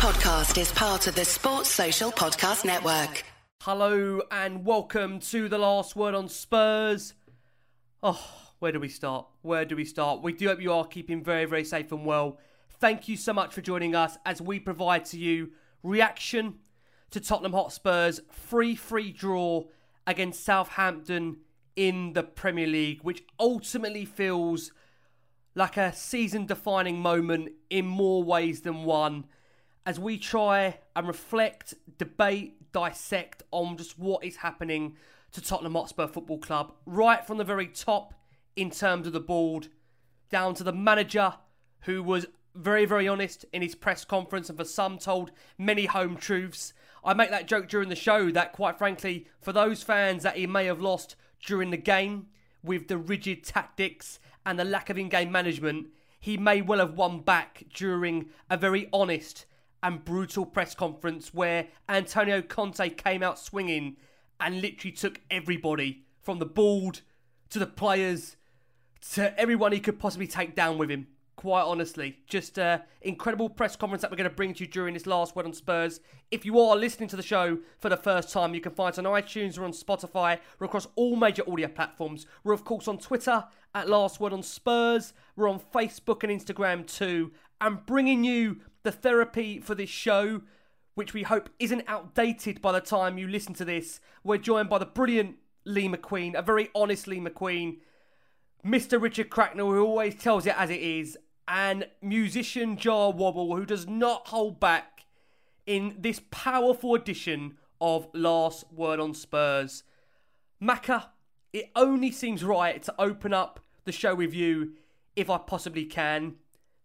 podcast is part of the Sports Social Podcast Network. Hello and welcome to the last word on Spurs. Oh, where do we start? Where do we start? We do hope you are keeping very, very safe and well. Thank you so much for joining us as we provide to you reaction to Tottenham Hotspur's free free draw against Southampton in the Premier League, which ultimately feels like a season defining moment in more ways than one as we try and reflect, debate, dissect on just what is happening to Tottenham Hotspur Football Club, right from the very top in terms of the board, down to the manager who was very, very honest in his press conference and for some told many home truths. I make that joke during the show that, quite frankly, for those fans that he may have lost during the game with the rigid tactics and the lack of in game management, he may well have won back during a very honest and brutal press conference where Antonio Conte came out swinging and literally took everybody from the board to the players to everyone he could possibly take down with him. Quite honestly, just an incredible press conference that we're going to bring to you during this last word on Spurs. If you are listening to the show for the first time, you can find us on iTunes or on Spotify. We're across all major audio platforms. We're of course on Twitter at Last Word on Spurs. We're on Facebook and Instagram too, and bringing you the therapy for this show, which we hope isn't outdated by the time you listen to this. We're joined by the brilliant Lee McQueen, a very honest Lee McQueen, Mr. Richard Cracknell, who always tells it as it is, and musician Jah Wobble, who does not hold back in this powerful edition of Last Word on Spurs. Macca, it only seems right to open up the show with you if I possibly can.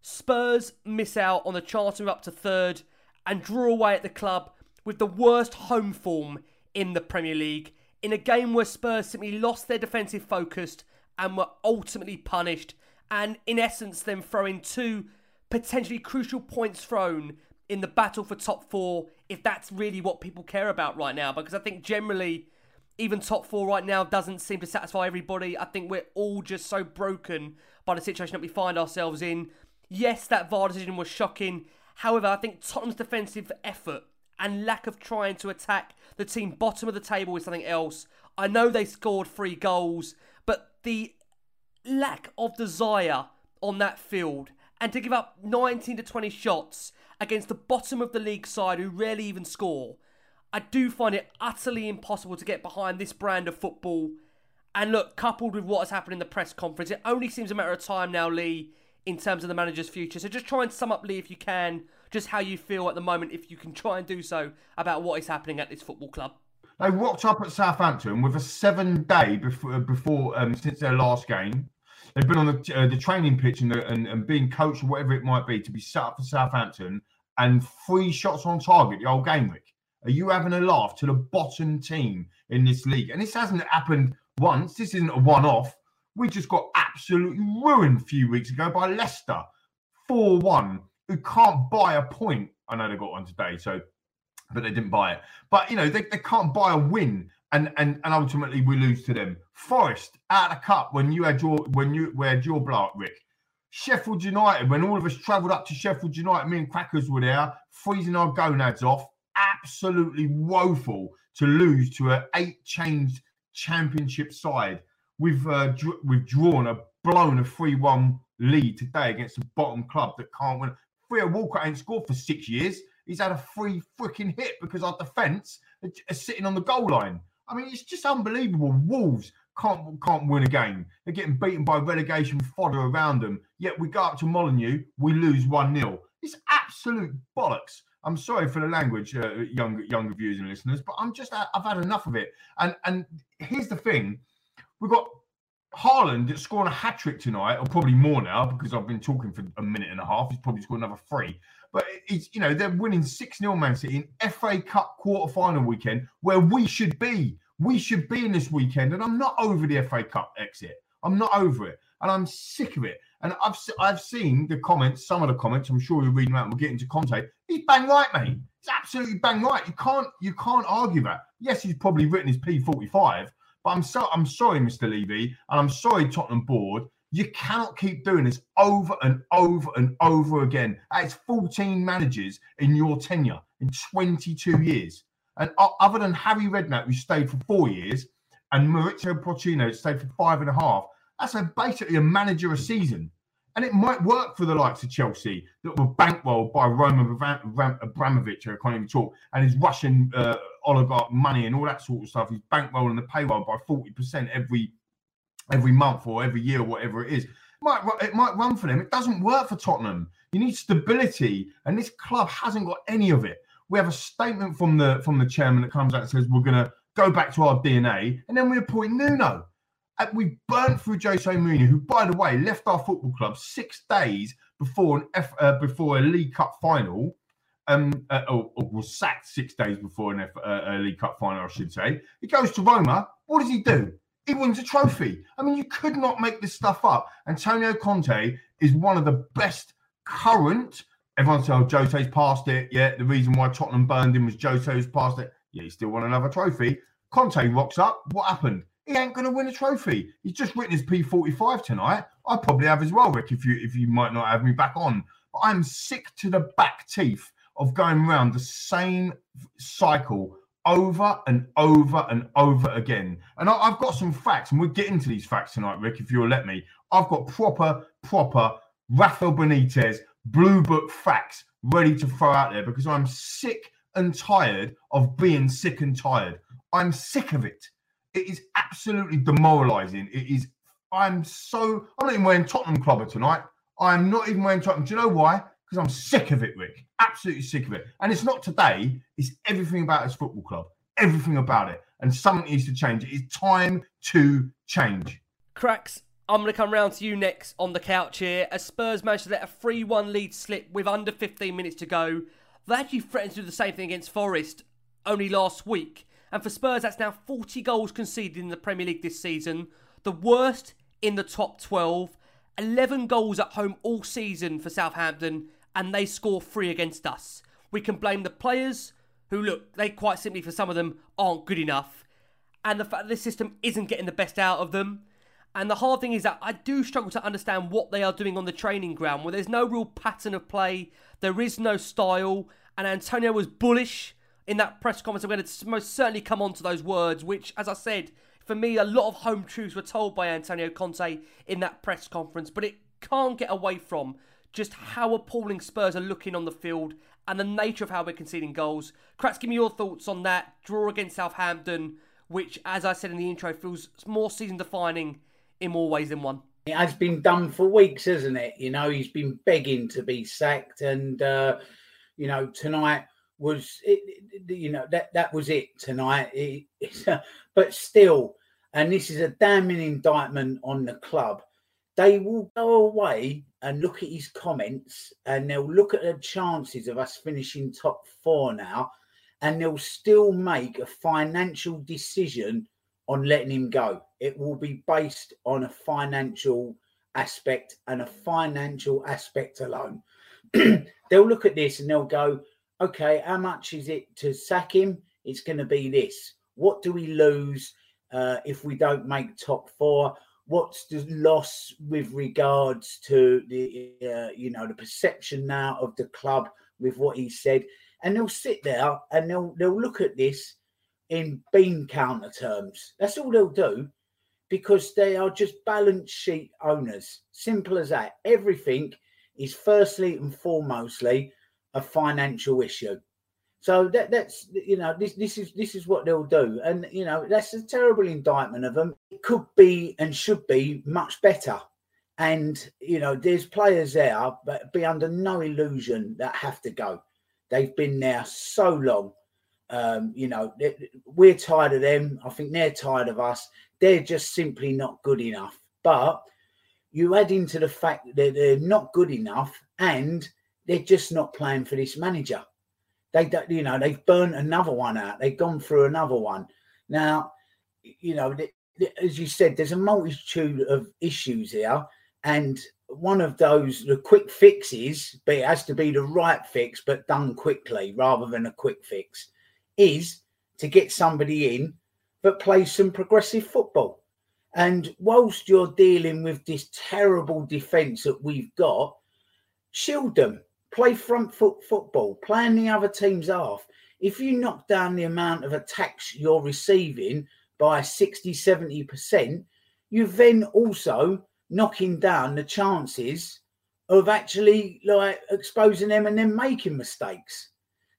Spurs miss out on the chance up to third and draw away at the club with the worst home form in the Premier League in a game where Spurs simply lost their defensive focus and were ultimately punished and in essence then throwing two potentially crucial points thrown in the battle for top four if that's really what people care about right now because I think generally even top four right now doesn't seem to satisfy everybody. I think we're all just so broken by the situation that we find ourselves in. Yes, that VAR decision was shocking. However, I think Tottenham's defensive effort and lack of trying to attack the team bottom of the table is something else. I know they scored three goals, but the lack of desire on that field and to give up 19 to 20 shots against the bottom of the league side who rarely even score, I do find it utterly impossible to get behind this brand of football. And look, coupled with what has happened in the press conference, it only seems a matter of time now, Lee, in terms of the manager's future. So just try and sum up, Lee, if you can, just how you feel at the moment, if you can try and do so, about what is happening at this football club. They rocked up at Southampton with a seven day before, before um, since their last game. They've been on the, uh, the training pitch and, the, and, and being coached or whatever it might be to be set up for Southampton and three shots on target the whole game, Rick. Are you having a laugh to the bottom team in this league? And this hasn't happened once. This isn't a one off. We just got absolutely ruined a few weeks ago by Leicester 4 1, who can't buy a point. I know they got one today, so but they didn't buy it. But you know, they, they can't buy a win and and and ultimately we lose to them. Forest out of the cup when you had your when you where your block, Rick. Sheffield United, when all of us travelled up to Sheffield United, me and Crackers were there, freezing our gonads off. Absolutely woeful to lose to an eight-changed championship side. We've uh, dr- we've drawn a blown a three-one lead today against a bottom club that can't win. Theo Walcott ain't scored for six years. He's had a free freaking hit because our defence are sitting on the goal line. I mean, it's just unbelievable. Wolves can't can't win a game. They're getting beaten by relegation fodder around them. Yet we go up to Molineux, we lose 1 0. It's absolute bollocks. I'm sorry for the language, uh, younger younger viewers and listeners, but I'm just I've had enough of it. And and here's the thing: we've got Haaland scoring a hat trick tonight, or probably more now because I've been talking for a minute and a half. He's probably scored another three. But it's you know they're winning six 0 Man City in FA Cup quarter final weekend where we should be. We should be in this weekend, and I'm not over the FA Cup exit. I'm not over it, and I'm sick of it. And I've I've seen the comments, some of the comments. I'm sure you're reading them out. We'll get into Conte. He's bang right, mate. He's absolutely bang right. You can't you can't argue that. Yes, he's probably written his P45, but I'm so I'm sorry, Mr. Levy, and I'm sorry, Tottenham board. You cannot keep doing this over and over and over again. That's 14 managers in your tenure in 22 years. And other than Harry Redknapp, who stayed for four years, and Mauricio Pochettino stayed for five and a half, that's a, basically a manager a season. And it might work for the likes of Chelsea that were bankrolled by Roman Abramovich, I can't even talk, and his Russian uh, oligarch money and all that sort of stuff. He's bankrolling the payroll by 40% every every month or every year, or whatever it is. Might, it might run for them. It doesn't work for Tottenham. You need stability, and this club hasn't got any of it. We have a statement from the from the chairman that comes out and says we're going to go back to our DNA, and then we appoint Nuno we burnt through Jose Mourinho, who, by the way, left our football club six days before an F, uh, before a League Cup final, um, uh, or, or, was sacked six days before an F, uh, a League Cup final, I should say. He goes to Roma. What does he do? He wins a trophy. I mean, you could not make this stuff up. Antonio Conte is one of the best current. Everyone says, oh, Jose's passed it. Yeah, the reason why Tottenham burned him was Jose's passed it. Yeah, he still won another trophy. Conte rocks up. What happened? He ain't going to win a trophy. He's just written his P45 tonight. I probably have as well, Rick, if you if you might not have me back on. But I'm sick to the back teeth of going around the same cycle over and over and over again. And I, have got some facts, and we're getting to these facts tonight, Rick, if you'll let me. I've got proper, proper Rafael Benitez blue book facts ready to throw out there because I'm sick and tired of being sick and tired. I'm sick of it. It is absolutely demoralising. It is. I'm so. I'm not even wearing Tottenham Clubber tonight. I'm not even wearing Tottenham. Do you know why? Because I'm sick of it, Rick. Absolutely sick of it. And it's not today. It's everything about this football club. Everything about it. And something needs to change. It is time to change. Cracks. I'm going to come round to you next on the couch here. As Spurs managed to let a 3 1 lead slip with under 15 minutes to go, they actually threatened to do the same thing against Forest only last week. And for Spurs, that's now 40 goals conceded in the Premier League this season, the worst in the top 12. 11 goals at home all season for Southampton, and they score three against us. We can blame the players, who look, they quite simply, for some of them, aren't good enough, and the fact that this system isn't getting the best out of them. And the hard thing is that I do struggle to understand what they are doing on the training ground, where there's no real pattern of play, there is no style, and Antonio was bullish in that press conference. I'm going to most certainly come on to those words, which, as I said, for me, a lot of home truths were told by Antonio Conte in that press conference, but it can't get away from just how appalling Spurs are looking on the field and the nature of how we're conceding goals. Cracks, give me your thoughts on that draw against Southampton, which, as I said in the intro, feels more season defining in more ways than one. It has been done for weeks, hasn't it? You know, he's been begging to be sacked, and uh, you know, tonight was it, you know that that was it tonight. It, uh, but still and this is a damning indictment on the club. They will go away and look at his comments and they'll look at the chances of us finishing top four now and they'll still make a financial decision on letting him go. It will be based on a financial aspect and a financial aspect alone. They'll look at this and they'll go okay, how much is it to sack him? It's going to be this. What do we lose uh, if we don't make top four? What's the loss with regards to the uh, you know the perception now of the club with what he said? And they'll sit there and they'll they'll look at this in bean counter terms. That's all they'll do because they are just balance sheet owners. Simple as that. Everything is firstly and foremostly a financial issue. So that that's you know this this is this is what they'll do, and you know that's a terrible indictment of them. It could be and should be much better, and you know there's players there, but be under no illusion that have to go. They've been there so long. Um, you know we're tired of them. I think they're tired of us. They're just simply not good enough. But you add into the fact that they're not good enough, and they're just not playing for this manager. They, don't, you know, they've burnt another one out. They've gone through another one. Now, you know, as you said, there's a multitude of issues here, and one of those, the quick fixes, but it has to be the right fix, but done quickly rather than a quick fix, is to get somebody in that plays some progressive football. And whilst you're dealing with this terrible defence that we've got, shield them, play front foot football, playing the other team's half. If you knock down the amount of attacks you're receiving by 60, 70%, you're then also knocking down the chances of actually like exposing them and then making mistakes.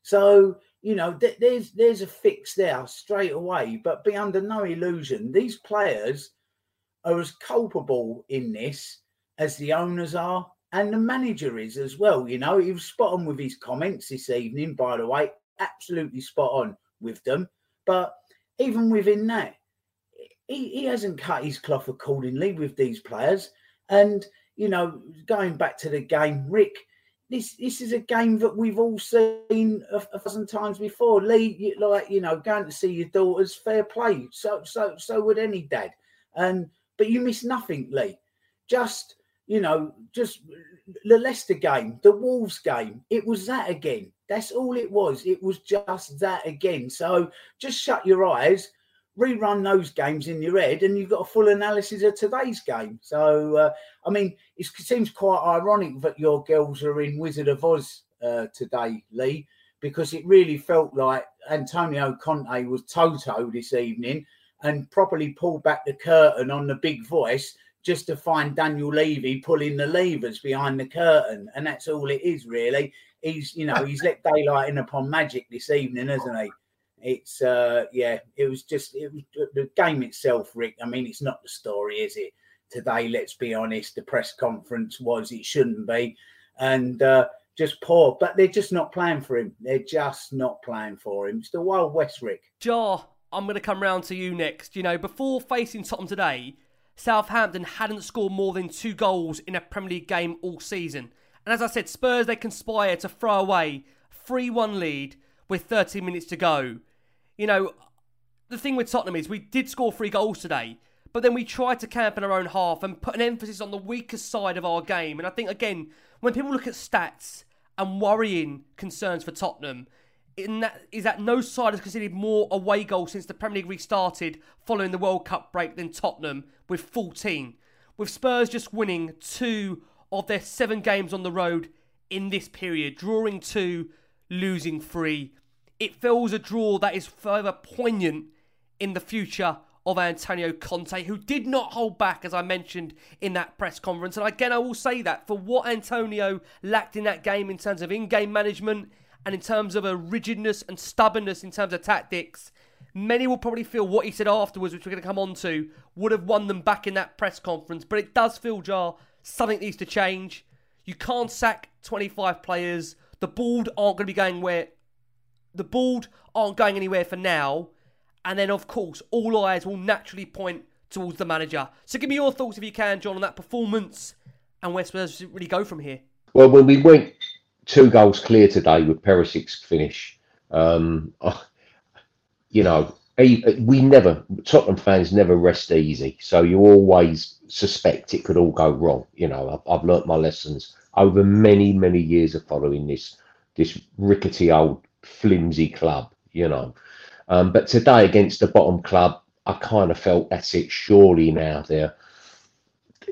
So you know, th- there's there's a fix there straight away. But be under no illusion, these players are as culpable in this as the owners are and the manager is as well. You know, he was spot on with his comments this evening, by the way, absolutely spot on with them. But even within that, he, he hasn't cut his cloth accordingly with these players. And, you know, going back to the game, Rick, this this is a game that we've all seen a, a thousand times before. Lee, like you know, going to see your daughters, fair play. So so so would any dad. And but you miss nothing, Lee. Just you know, just the Leicester game, the Wolves game. It was that again. That's all it was. It was just that again. So just shut your eyes rerun those games in your head and you've got a full analysis of today's game. So, uh, I mean, it seems quite ironic that your girls are in Wizard of Oz uh, today, Lee, because it really felt like Antonio Conte was Toto this evening and properly pulled back the curtain on the big voice just to find Daniel Levy pulling the levers behind the curtain. And that's all it is, really. He's, you know, he's let daylight in upon magic this evening, hasn't he? It's uh yeah, it was just it was the game itself, Rick. I mean, it's not the story, is it? Today, let's be honest, the press conference was it shouldn't be, and uh just poor. But they're just not playing for him. They're just not playing for him. It's the Wild West, Rick. Jah, I'm going to come round to you next. You know, before facing Tottenham today, Southampton hadn't scored more than two goals in a Premier League game all season. And as I said, Spurs, they conspire to throw away 3 1 lead with 30 minutes to go you know, the thing with Tottenham is we did score three goals today, but then we tried to camp in our own half and put an emphasis on the weakest side of our game. And I think, again, when people look at stats and worrying concerns for Tottenham, in that, is that no side has conceded more away goals since the Premier League restarted following the World Cup break than Tottenham with 14. With Spurs just winning two of their seven games on the road in this period, drawing two, losing three it feels a draw that is further poignant in the future of Antonio Conte, who did not hold back, as I mentioned in that press conference. And again, I will say that for what Antonio lacked in that game in terms of in game management and in terms of a rigidness and stubbornness in terms of tactics, many will probably feel what he said afterwards, which we're going to come on to, would have won them back in that press conference. But it does feel, Jah, something needs to change. You can't sack 25 players. The board aren't going to be going where the board aren't going anywhere for now. And then, of course, all eyes will naturally point towards the manager. So give me your thoughts, if you can, John, on that performance and where Spurs really go from here. Well, when we went two goals clear today with Perisic's finish, um, you know, we never, Tottenham fans never rest easy. So you always suspect it could all go wrong. You know, I've, I've learnt my lessons over many, many years of following this this rickety old flimsy club, you know. Um, but today against the bottom club, I kind of felt that's it. Surely now they're,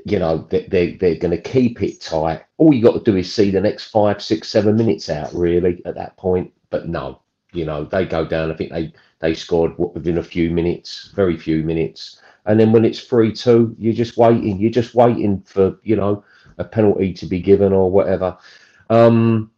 you know, they, they, they're going to keep it tight. All you got to do is see the next five, six, seven minutes out, really, at that point. But no, you know, they go down. I think they, they scored within a few minutes, very few minutes. And then when it's 3 2, you're just waiting. You're just waiting for, you know, a penalty to be given or whatever. Um,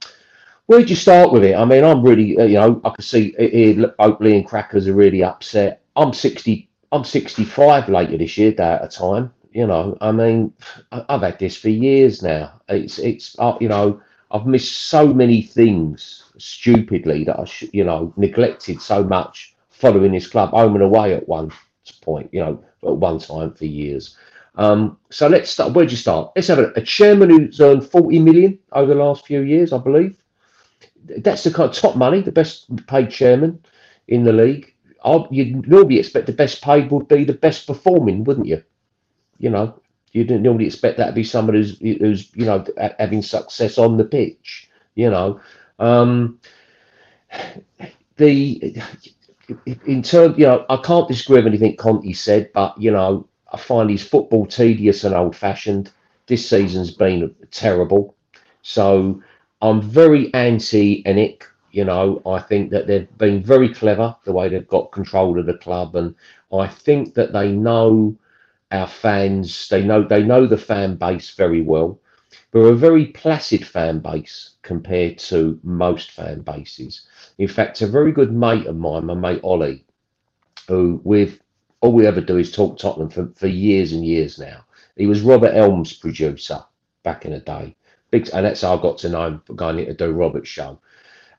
Where'd you start with it? I mean, I'm really, uh, you know, I can see here Oakley and Crackers are really upset. I'm 60, I'm 65 later this year, day at a time. You know, I mean, I've had this for years now. It's, it's, uh, you know, I've missed so many things stupidly that I, sh- you know, neglected so much following this club home and away at one point, you know, at one time for years. Um, so let's start. Where'd you start? Let's have a, a chairman who's earned 40 million over the last few years, I believe that's the kind of top money, the best paid chairman in the league. You'd normally expect the best paid would be the best performing, wouldn't you? You know, you didn't normally expect that to be someone who's, who's you know, having success on the pitch. You know, um, the in terms, you know, I can't disagree with anything Conte said, but you know, I find his football tedious and old fashioned. This season's been terrible. So I'm very anti ENIC. You know, I think that they've been very clever the way they've got control of the club, and I think that they know our fans. They know they know the fan base very well. We're a very placid fan base compared to most fan bases. In fact, a very good mate of mine, my mate Ollie, who we've all we ever do is talk Tottenham for, for years and years now. He was Robert Elms' producer back in the day. Big, and that's how I got to know him going in to do Robert's show.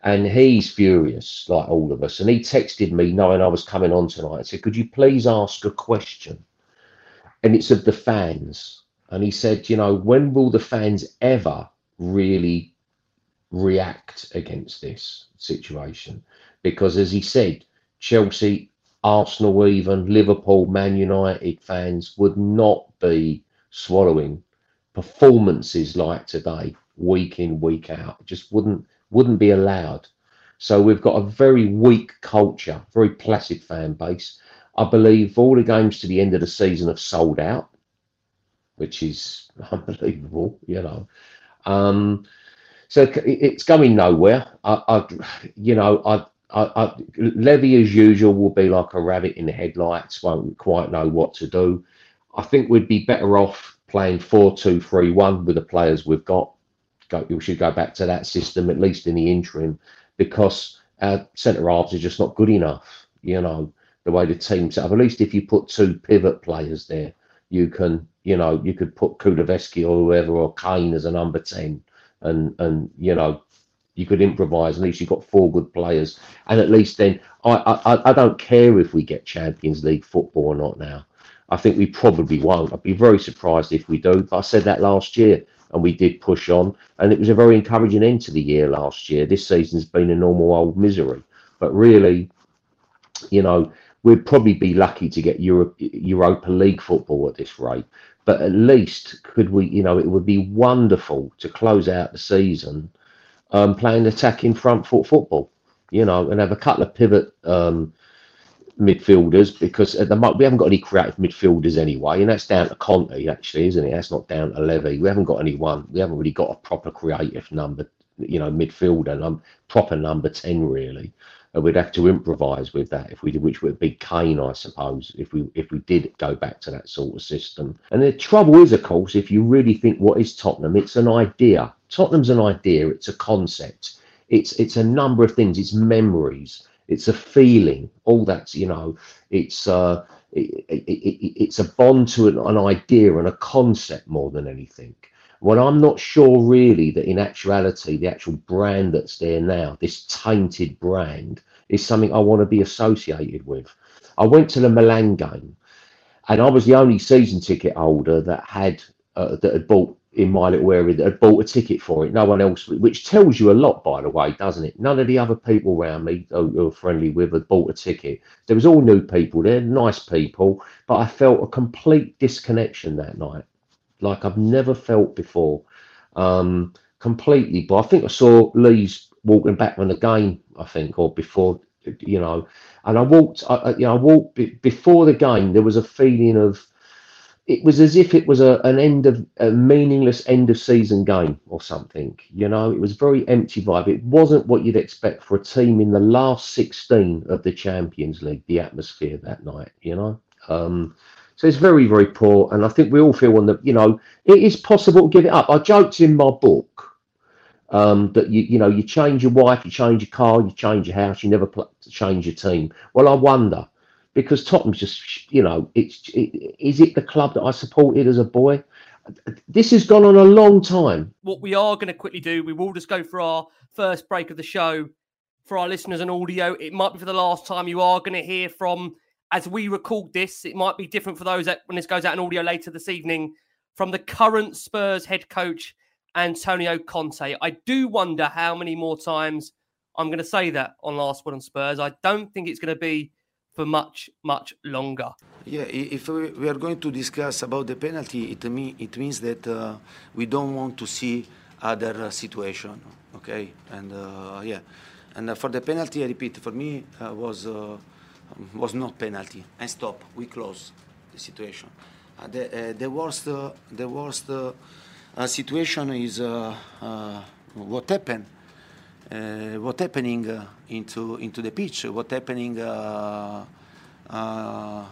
And he's furious, like all of us. And he texted me knowing I was coming on tonight and said, Could you please ask a question? And it's of the fans. And he said, You know, when will the fans ever really react against this situation? Because as he said, Chelsea, Arsenal, even Liverpool, Man United fans would not be swallowing performances like today, week in, week out. Just wouldn't wouldn't be allowed. So we've got a very weak culture, very placid fan base. I believe all the games to the end of the season have sold out, which is unbelievable, you know. Um, so it's going nowhere. I, I you know, I, I, I, Levy as usual will be like a rabbit in the headlights. Won't quite know what to do. I think we'd be better off playing four-two-three-one with the players we've got go, we should go back to that system at least in the interim because our centre halves are just not good enough. You know the way the team's set up. At least if you put two pivot players there, you can you know you could put Kulusevski or whoever or Kane as a number ten, and and you know you could improvise. At least you've got four good players, and at least then I I, I don't care if we get Champions League football or not now. I think we probably won't. I'd be very surprised if we do. But I said that last year and we did push on. And it was a very encouraging end to the year last year. This season's been a normal old misery. But really, you know, we'd probably be lucky to get Europe, Europa League football at this rate. But at least could we, you know, it would be wonderful to close out the season um, playing attacking front foot football, you know, and have a couple of pivot um, midfielders because at the moment we haven't got any creative midfielders anyway, and that's down to Conte actually, isn't it? That's not down to Levy. We haven't got anyone. We haven't really got a proper creative number, you know, midfielder, proper number ten really. And we'd have to improvise with that if we did, which would be Kane, I suppose, if we if we did go back to that sort of system. And the trouble is, of course, if you really think what is Tottenham, it's an idea. Tottenham's an idea. It's a concept. It's it's a number of things. It's memories it's a feeling all that's you know it's uh it, it, it, it's a bond to an, an, idea and a concept more than anything when i'm not sure really that in actuality the actual brand that's there now this tainted brand is something i want to be associated with i went to the milan game and i was the only season ticket holder that had uh, that had bought in my little area that had bought a ticket for it. No one else, which tells you a lot, by the way, doesn't it? None of the other people around me who are friendly with had bought a ticket. There was all new people there, nice people, but I felt a complete disconnection that night, like I've never felt before, um, completely. But I think I saw Lees walking back from the game, I think, or before, you know, and I walked, I, you know, I walked before the game. There was a feeling of it was as if it was a, an end of a meaningless end of season game or something. You know, it was very empty vibe. It wasn't what you'd expect for a team in the last 16 of the Champions League, the atmosphere that night, you know. Um, so it's very, very poor. And I think we all feel on the, you know, it is possible to give it up. I joked in my book um, that you, you know, you change your wife, you change your car, you change your house, you never pl- change your team. Well, I wonder because Tottenham's just, you know, it's it, is it the club that I supported as a boy? This has gone on a long time. What we are going to quickly do, we will just go for our first break of the show for our listeners on audio. It might be for the last time you are going to hear from, as we record this, it might be different for those that when this goes out in audio later this evening, from the current Spurs head coach, Antonio Conte. I do wonder how many more times I'm going to say that on Last Word on Spurs. I don't think it's going to be for much, much longer. Yeah, if we are going to discuss about the penalty, it, mean, it means that uh, we don't want to see other uh, situation, okay? And uh, yeah, and uh, for the penalty, I repeat, for me uh, was uh, was not penalty. And stop, we close the situation. the, the worst, the worst situation is uh, uh, what happened, uh, what happening uh, into into the pitch, what happening uh, uh,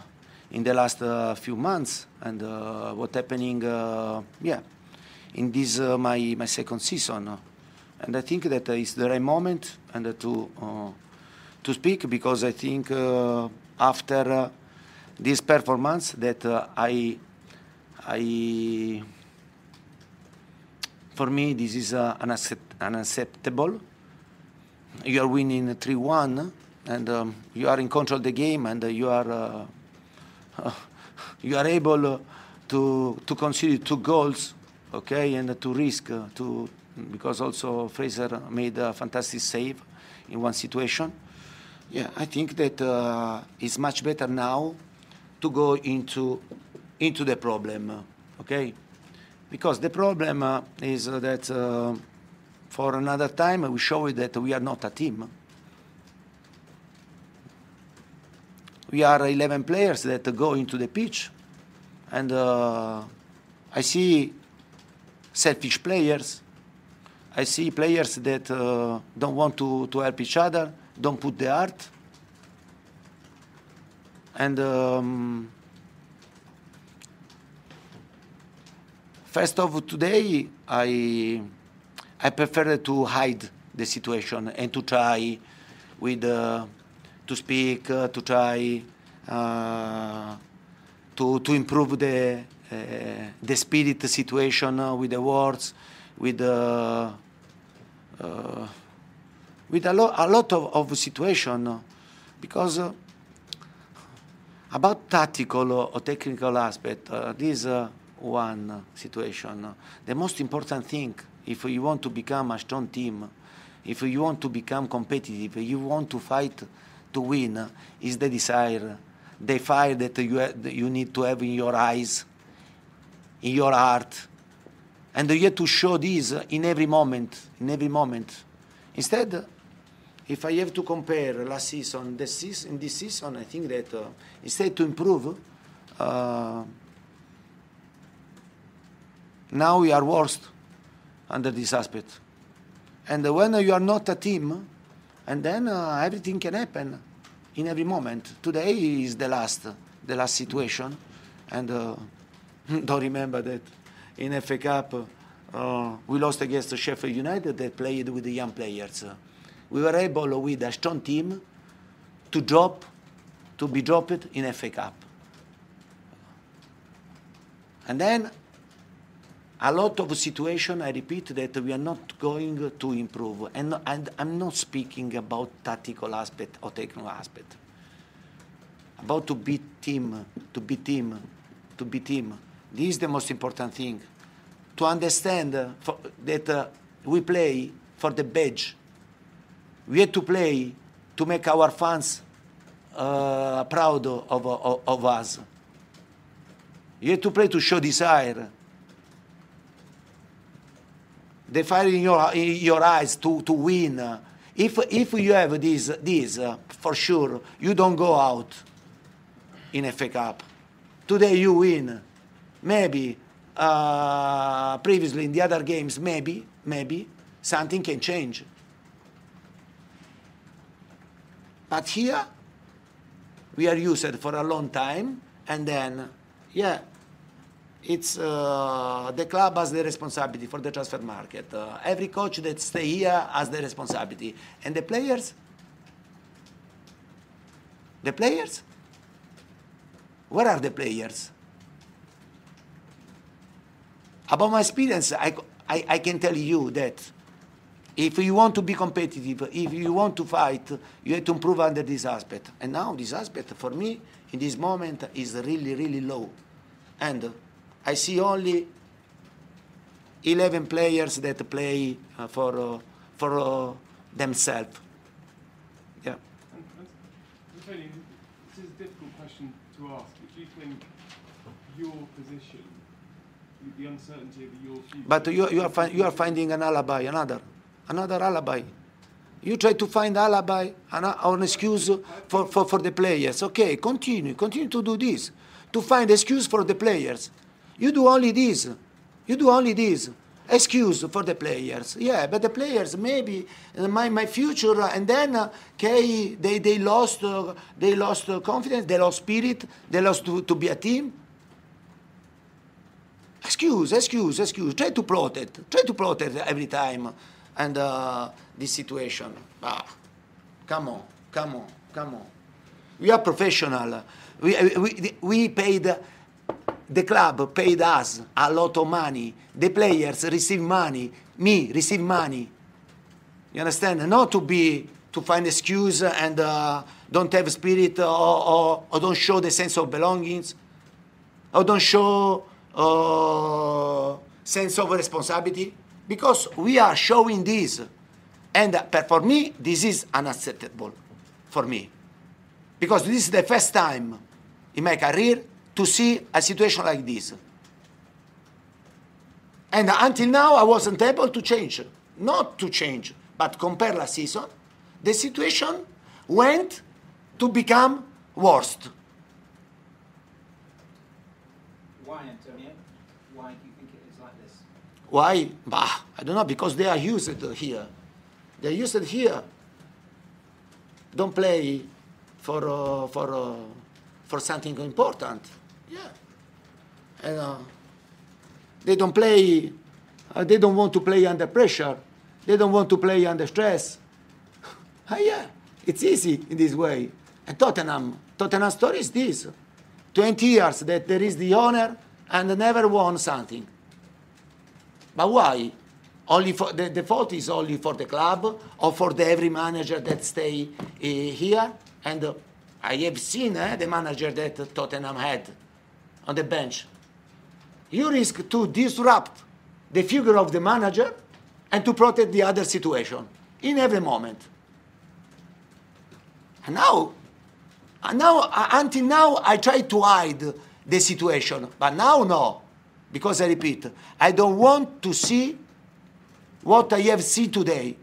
in the last few months, and what happening, yeah, in this my my second season, and I think that it's the right moment and to to speak because I think after this performance that I I for me this is uh, unaccept- unacceptable. You are winning 3-1 and um, you are in control of the game and uh, you are uh, you are able to to concede two goals, okay, and to risk uh, to because also Fraser made a fantastic save in one situation. Yeah, I think that uh, it's much better now to go into into the problem, okay? Because the problem uh, is uh, that uh, for another time we show that we are not a team. We are 11 players that go into the pitch, and uh, I see selfish players. I see players that uh, don't want to, to help each other, don't put the heart. And um, first of today, I I prefer to hide the situation and to try with uh, to speak, uh, to try uh, to to improve the uh, the spirit situation uh, with the words, with with a, lo- a lot of, of situation, because. Uh, about tactical or, or technical aspect, uh, this uh, one situation. the most important thing, if you want to become a strong team, if you want to become competitive, you want to fight to win, is the desire, the fire that you, you need to have in your eyes, in your heart, and you have to show this in every moment, in every moment. Instead, if I have to compare last season, this season, this season, I think that uh, instead to improve, uh, now we are worst under this aspect. And when you are not a team, and then uh, everything can happen in every moment. Today is the last, the last situation, and uh, don't remember that in FA Cup uh, we lost against Sheffield United that played with the young players. We were able with a strong team to drop, to be dropped in FA Cup. And then a lot of situation, I repeat, that we are not going to improve. And, and I'm not speaking about tactical aspect or technical aspect. About to be team, to be team, to be team. This is the most important thing. To understand for, that uh, we play for the badge. We have to play to make our fans uh, proud of, of, of us. You have to play to show desire the fire in your in your eyes to to win. If if you have this this uh, for sure, you don't go out in FA Cup. Today you win. Maybe uh, previously in the other games, maybe maybe something can change. But here we are used for a long time, and then yeah, it's uh, the club has the responsibility for the transfer market. Uh, every coach that stay here has the responsibility, and the players. The players. Where are the players? About my experience, I, I, I can tell you that if you want to be competitive, if you want to fight, you have to improve under this aspect. And now this aspect, for me, in this moment, is really, really low. And I see only 11 players that play uh, for, uh, for uh, themselves. Yeah. And, and, Antonio, this is a difficult question to ask, but do you think your position, the- uncertainty of your future... But you, you, are, you are finding an alibi, another, another alibi. You try to find alibi an, or an excuse for, for, for the players. Okay, continue, continue to do this. to find excuse for the players. You do only this. You do only this. Excuse for the players. Yeah, but the players maybe uh, my, my future uh, and then uh, okay, they, they lost they lost confidence, they lost spirit, they lost to, to be a team. Excuse, excuse, excuse. Try to protect. Try to protect every time and uh, this situation. Ah, come on, come on, come on. We are professional. We, we, we paid, the club paid us a lot of money. The players receive money. Me receive money. You understand? Not to be to find excuse and uh, don't have spirit or, or, or, don't show the sense of belongings or don't show uh, sense of responsibility because we are showing this and for me this is unacceptable for me because this is the first time in my career to see a situation like this. And until now, I wasn't able to change. Not to change, but compare last season, the situation went to become worst. Why, Antonio? Why do you think it is like this? Why? Bah, I don't know, because they are used here. They're used here. Don't play for uh, for uh, for something important. Yeah, and uh, they don't play. Uh, they don't want to play under pressure. They don't want to play under stress. Ah, yeah, it's easy in this way. And Tottenham, Tottenham story is this: 20 years that there is the owner and never won something. But why? Only for the, the fault is only for the club or for the every manager that stay uh, here and uh, I have seen uh, the manager that Tottenham had on the bench. You risk to disrupt the figure of the manager and to protect the other situation in every moment. And now, now uh, until now, I tried to hide the situation, but now no, because I repeat, I don't want to see what I have seen today,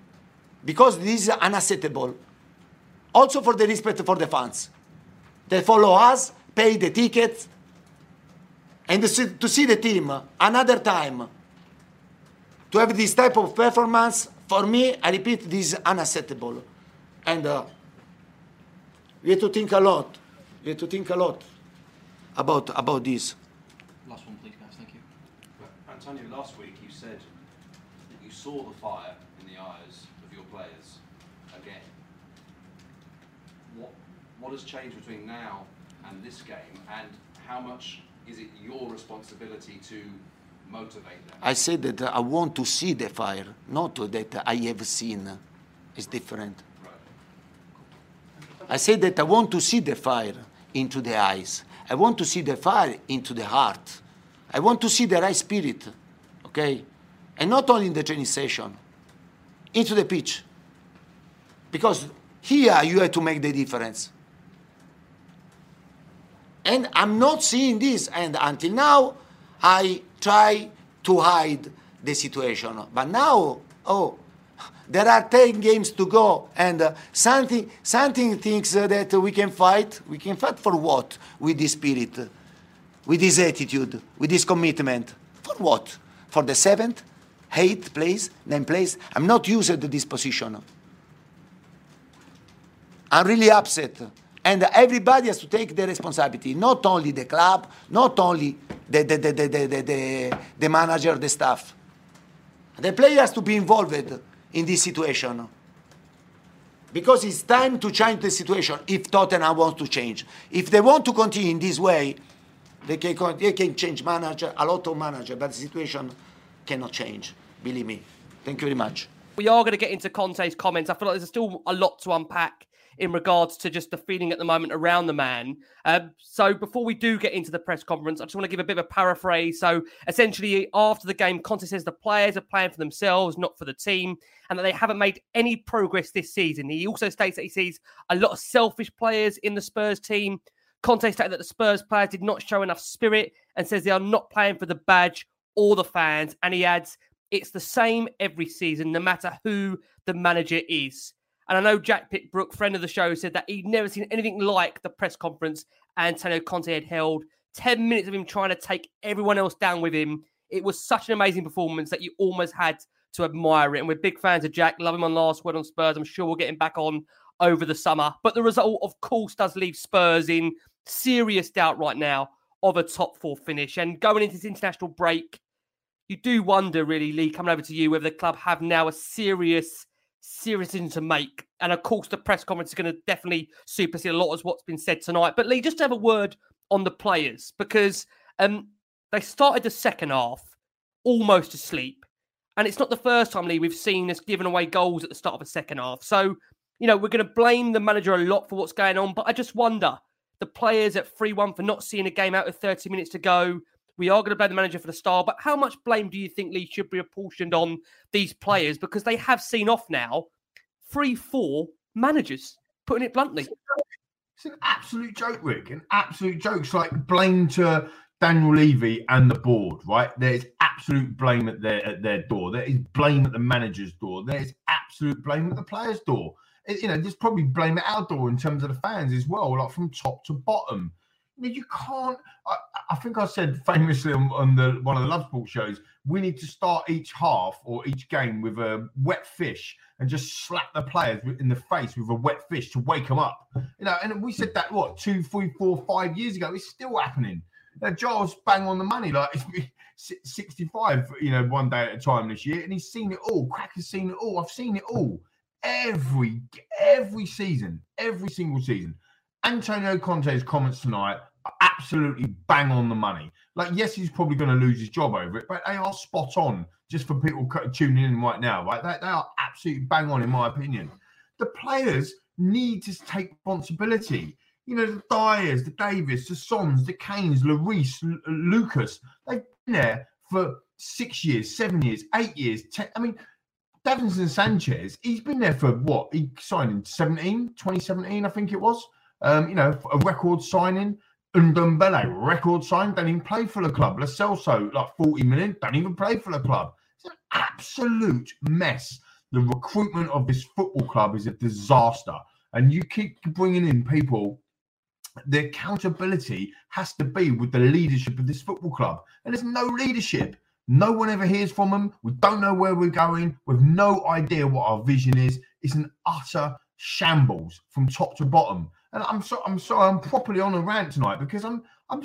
because this is unacceptable also for the respect for the fans. They follow us, pay the tickets, and to see the team another time, to have this type of performance, for me, I repeat, this is unacceptable. And uh, we have to think a lot. We have to think a lot about, about this. Last one, please, guys. Thank you. Antonio, last week you said that you saw the fire in the eyes of your players again. What what has changed between now and this game, and how much is it your responsibility to motivate them? I said that I want to see the fire, not that I have seen. It's different. I said that I want to see the fire into the eyes. I want to see the fire into the heart. I want to see the right spirit, okay? And not only in the training session, into the pitch. Because here you have to make the difference. And I'm not seeing this. And until now, I try to hide the situation. But now, oh, there are 10 games to go, and uh, something, something thinks uh, that we can fight. We can fight for what? With this spirit, with this attitude, with this commitment. For what? For the seventh, eighth place, ninth place? I'm not used to this position. I'm really upset. And everybody has to take the responsibility, not only the club, not only the, the, the, the, the, the, the manager, the staff. The player has to be involved in this situation. Because it's time to change the situation if Tottenham wants to change. If they want to continue in this way, they can, they can change manager, a lot of manager, but the situation cannot change. Believe me. Thank you very much. We are going to get into Conte's comments. I feel like there's still a lot to unpack in regards to just the feeling at the moment around the man. Um, so before we do get into the press conference, I just want to give a bit of a paraphrase. So essentially, after the game, Conte says the players are playing for themselves, not for the team, and that they haven't made any progress this season. He also states that he sees a lot of selfish players in the Spurs team. Conte stated that the Spurs players did not show enough spirit and says they are not playing for the badge or the fans. And he adds, it's the same every season, no matter who the manager is. And I know Jack Pitt-Brooke, friend of the show, said that he'd never seen anything like the press conference Antonio Conte had held 10 minutes of him trying to take everyone else down with him. It was such an amazing performance that you almost had to admire it. And we're big fans of Jack. Love him on last word on Spurs. I'm sure we'll get him back on over the summer. But the result, of course, does leave Spurs in serious doubt right now of a top four finish. And going into this international break, you do wonder, really, Lee, coming over to you, whether the club have now a serious, serious decision to make. And of course, the press conference is going to definitely supersede a lot of what's been said tonight. But Lee, just have a word on the players because um, they started the second half almost asleep. And it's not the first time, Lee, we've seen us giving away goals at the start of the second half. So, you know, we're going to blame the manager a lot for what's going on. But I just wonder the players at 3 1 for not seeing a game out with 30 minutes to go. We are going to blame the manager for the style. But how much blame do you think, Lee, should be apportioned on these players? Because they have seen off now three, four managers, putting it bluntly. It's an absolute joke, Rick. An absolute joke. It's like blame to Daniel Levy and the board, right? There's absolute blame at their at their door. There is blame at the manager's door. There's absolute blame at the players' door. It, you know, there's probably blame at our door in terms of the fans as well, like from top to bottom. Mean, you can't. I, I think I said famously on, on, the one of the Love Sport shows, we need to start each half or each game with a wet fish and just slap the players in the face with a wet fish to wake them up. You know, and we said that what two, three, four, five years ago. It's still happening. Now, Giles bang on the money, like it's 65, you know, one day at a time this year, and he's seen it all. Crack has seen it all. I've seen it all. Every every season, every single season. Antonio Conte's comments tonight are absolutely bang on the money. Like, yes, he's probably going to lose his job over it, but they are spot on just for people tuning in right now, right? They, they are absolutely bang on, in my opinion. The players need to take responsibility. You know, the Diers, the Davies, the Sons, the Kanes, Lloris, L- Lucas, they've been there for six years, seven years, eight years. Ten, I mean, Davinson Sanchez, he's been there for what? He signed in 17, 2017, I think it was. Um, you know, a record signing. Ndombele, record sign, don't even play for the club. Lo Celso, like 40 million, don't even play for the club. It's an absolute mess. The recruitment of this football club is a disaster. And you keep bringing in people, the accountability has to be with the leadership of this football club. And there's no leadership. No one ever hears from them. We don't know where we're going. We've no idea what our vision is. It's an utter shambles from top to bottom. And I'm so I'm sorry, I'm properly on a rant tonight because I'm I'm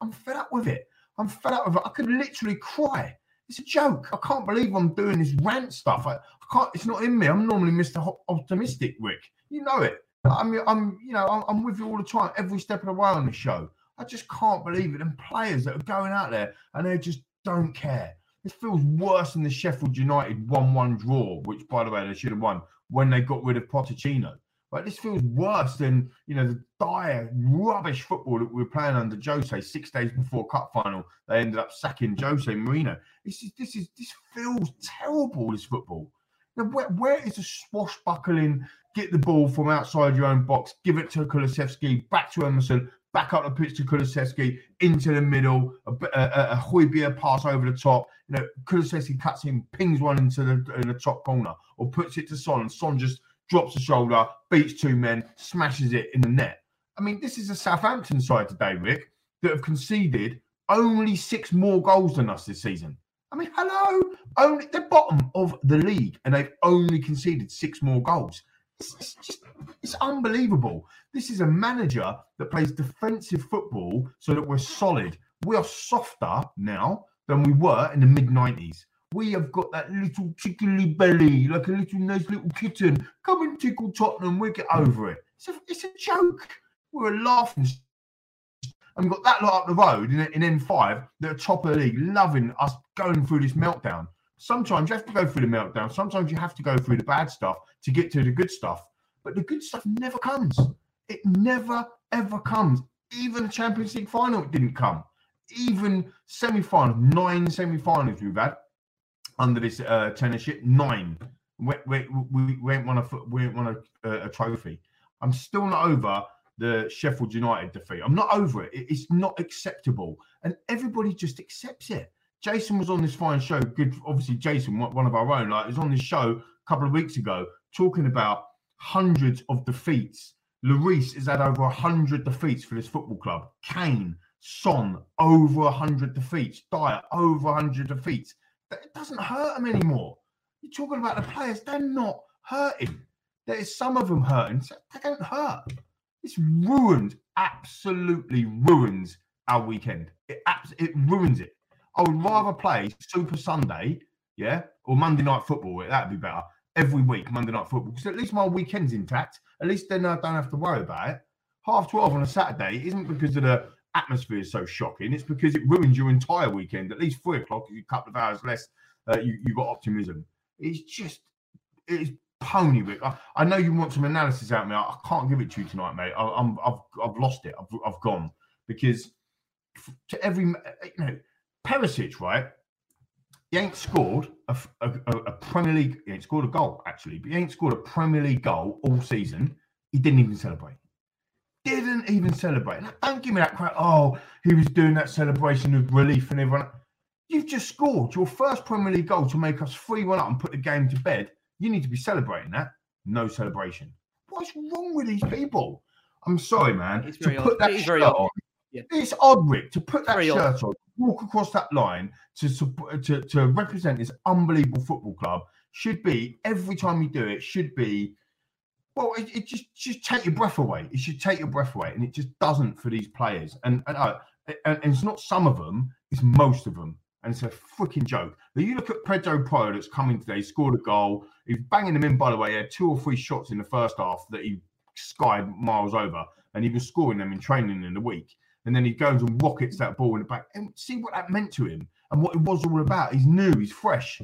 I'm fed up with it. I'm fed up with it. I could literally cry. It's a joke. I can't believe I'm doing this rant stuff. I, I can't. It's not in me. I'm normally Mr. Optimistic, Rick. You know it. I'm I'm you know I'm, I'm with you all the time, every step of the way on the show. I just can't believe it. And players that are going out there and they just don't care. This feels worse than the Sheffield United 1 1 draw, which, by the way, they should have won when they got rid of Pochettino. But this feels worse than you know the dire rubbish football that we were playing under Jose six days before cup final. They ended up sacking Jose Mourinho. This is this is this feels terrible. This football. Now, where, where is the swashbuckling? Get the ball from outside your own box, give it to Kulusevski, back to Emerson, back up the pitch to Kulusevski, into the middle, a, a, a Højbjerg pass over the top. You know, Kulusevski cuts in, pings one into the, in the top corner, or puts it to Son, and Son just drops the shoulder, beats two men, smashes it in the net. I mean, this is a Southampton side today, Rick, that have conceded only six more goals than us this season. I mean, hello, only the bottom of the league, and they've only conceded six more goals. It's, it's just, it's unbelievable. This is a manager that plays defensive football so that we're solid. We are softer now than we were in the mid 90s. We have got that little tickly belly, like a little nice little kitten. Come and tickle Tottenham, we'll get over it. It's a, it's a joke. We're laughing. And we've got that lot up the road in, in N5 that are top of the league, loving us going through this meltdown. Sometimes you have to go through the meltdown. Sometimes you have to go through the bad stuff to get to the good stuff. But the good stuff never comes. It never, ever comes. Even the Champions League final, it didn't come. Even semi final, nine semi finals we've had under this uh, tenureship. Nine. We, we, we, we ain't won a we ain't won a, a, trophy. I'm still not over the Sheffield United defeat. I'm not over it. It's not acceptable, and everybody just accepts it. Jason was on this fine show. Good, obviously, Jason, one of our own, like, was on this show a couple of weeks ago talking about hundreds of defeats. Lloris has had over hundred defeats for this football club. Kane, Son over 100 defeats, Dier over 100 defeats. It doesn't hurt them anymore. You're talking about the players, they're not hurting. There is some of them hurting, so they don't hurt. It's ruined, absolutely ruins our weekend. It, abs- it ruins it. I would rather play Super Sunday, yeah, or Monday Night Football. That'd be better every week, Monday Night Football, because at least my weekend's intact. At least then I don't have to worry about it. Half 12 on a Saturday isn't because of the atmosphere is so shocking. It's because it ruins your entire weekend. At least three o'clock, a couple of hours less, uh, you, you got optimism. It's just, it's pony, Rick. I, I, know you want some analysis out of me. I, I, can't give it to you tonight, mate. I, am I've, I've lost it. I've, I've gone because to every, you know, Perisic, right? He ain't scored a, a, a, Premier League. He ain't scored a goal actually, but he ain't scored a Premier League goal all season. He didn't even celebrate. Didn't even celebrate. Don't give me that crap. Oh, he was doing that celebration of relief and everyone. You've just scored your first Premier League goal to make us 3 1 up and put the game to bed. You need to be celebrating that. No celebration. What's wrong with these people? I'm sorry, man. It's to put odd. that shirt on. Yeah. It's odd, Rick, to put that shirt odd. on, walk across that line to, to to represent this unbelievable football club should be every time you do it should be well it, it, just just take your breath away it should take your breath away and it just doesn't for these players and and, uh, and, and it's not some of them it's most of them and it's a freaking joke. Now you look at Pedro Porro that's coming today, scored a goal. He's banging them in, by the way. He had two or three shots in the first half that he skied miles over, and he was scoring them in training in the week. And then he goes and rockets that ball in the back. And see what that meant to him and what it was all about. He's new, he's fresh.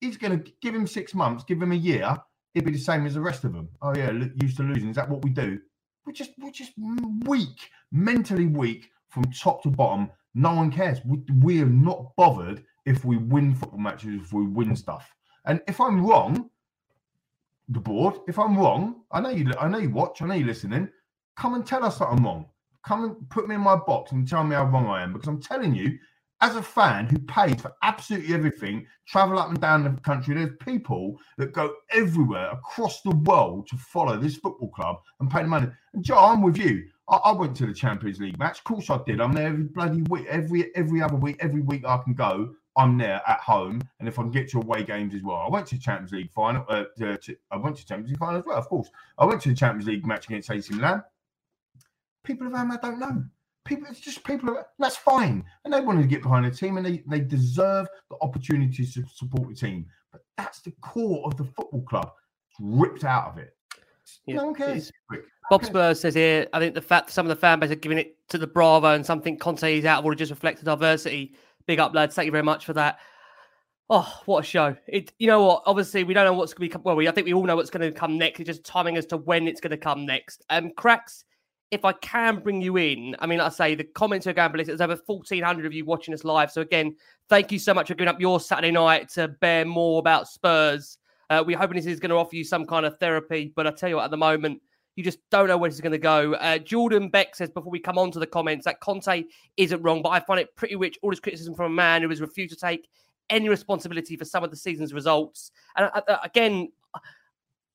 He's going to give him six months, give him a year. He'd be the same as the rest of them. Oh yeah, used to losing. Is that what we do? We're just we're just weak, mentally weak from top to bottom no one cares. We, we are not bothered if we win football matches, if we win stuff. And if I'm wrong, the board, if I'm wrong, I know you I know you watch, I know you're listening. Come and tell us that I'm wrong. Come and put me in my box and tell me how wrong I am. Because I'm telling you, as a fan who pays for absolutely everything, travel up and down the country, there's people that go everywhere across the world to follow this football club and pay the money. And Joe, I'm with you. I, I, went to the Champions League match. Of course, I did. I'm there every bloody week, every every other week, every week I can go. I'm there at home, and if I can get to away games as well, I went to the Champions League final. Uh, to, to, I went to Champions League final as well, of course. I went to the Champions League match against AC Milan. People of I don't know. People, it's just people. Are, that's fine, and they wanted to get behind the team, and they they deserve the opportunity to support the team. But that's the core of the football club. It's ripped out of it. Yeah, no one cares. Bob Spurs says here, I think the fact some of the fan base are giving it to the Bravo and something Conte is out of order just reflects the diversity. Big up, lads. Thank you very much for that. Oh, what a show! It, you know what? Obviously, we don't know what's going to be. Well, we, I think we all know what's going to come next. It's just timing as to when it's going to come next. Um, cracks. If I can bring you in, I mean, I say the comments are going ballistic. There's over 1,400 of you watching us live. So again, thank you so much for giving up your Saturday night to bear more about Spurs. Uh, we're hoping this is going to offer you some kind of therapy, but I tell you what, at the moment, you just don't know where it's going to go. Uh, Jordan Beck says before we come on to the comments that Conte isn't wrong, but I find it pretty rich. All this criticism from a man who has refused to take any responsibility for some of the season's results. And uh, uh again,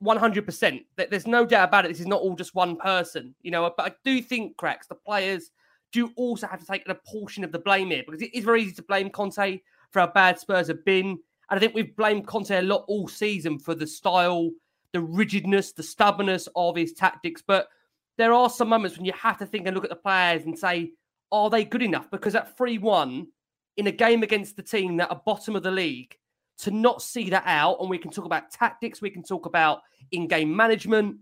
100%. There's no doubt about it. This is not all just one person, you know. But I do think, cracks, the players do also have to take a portion of the blame here because it is very easy to blame Conte for how bad Spurs have been. And I think we've blamed Conte a lot all season for the style the rigidness, the stubbornness of his tactics. But there are some moments when you have to think and look at the players and say, are they good enough? Because at 3 1 in a game against the team that are bottom of the league, to not see that out, and we can talk about tactics, we can talk about in game management.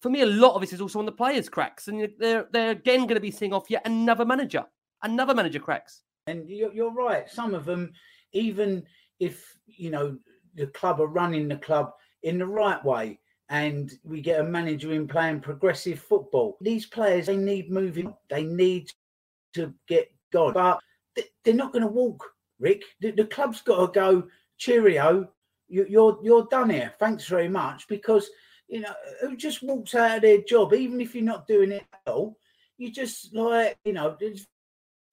For me, a lot of this is also on the players' cracks, and they're they're again going to be seeing off yet another manager, another manager cracks. And you're right. Some of them, even if you know the club are running the club in the right way and we get a manager in playing progressive football. These players, they need moving. They need to get gone. But they're not going to walk, Rick. The, the club's got to go, cheerio, you, you're, you're done here. Thanks very much. Because, you know, who just walks out of their job, even if you're not doing it at all. you just like, you know, there's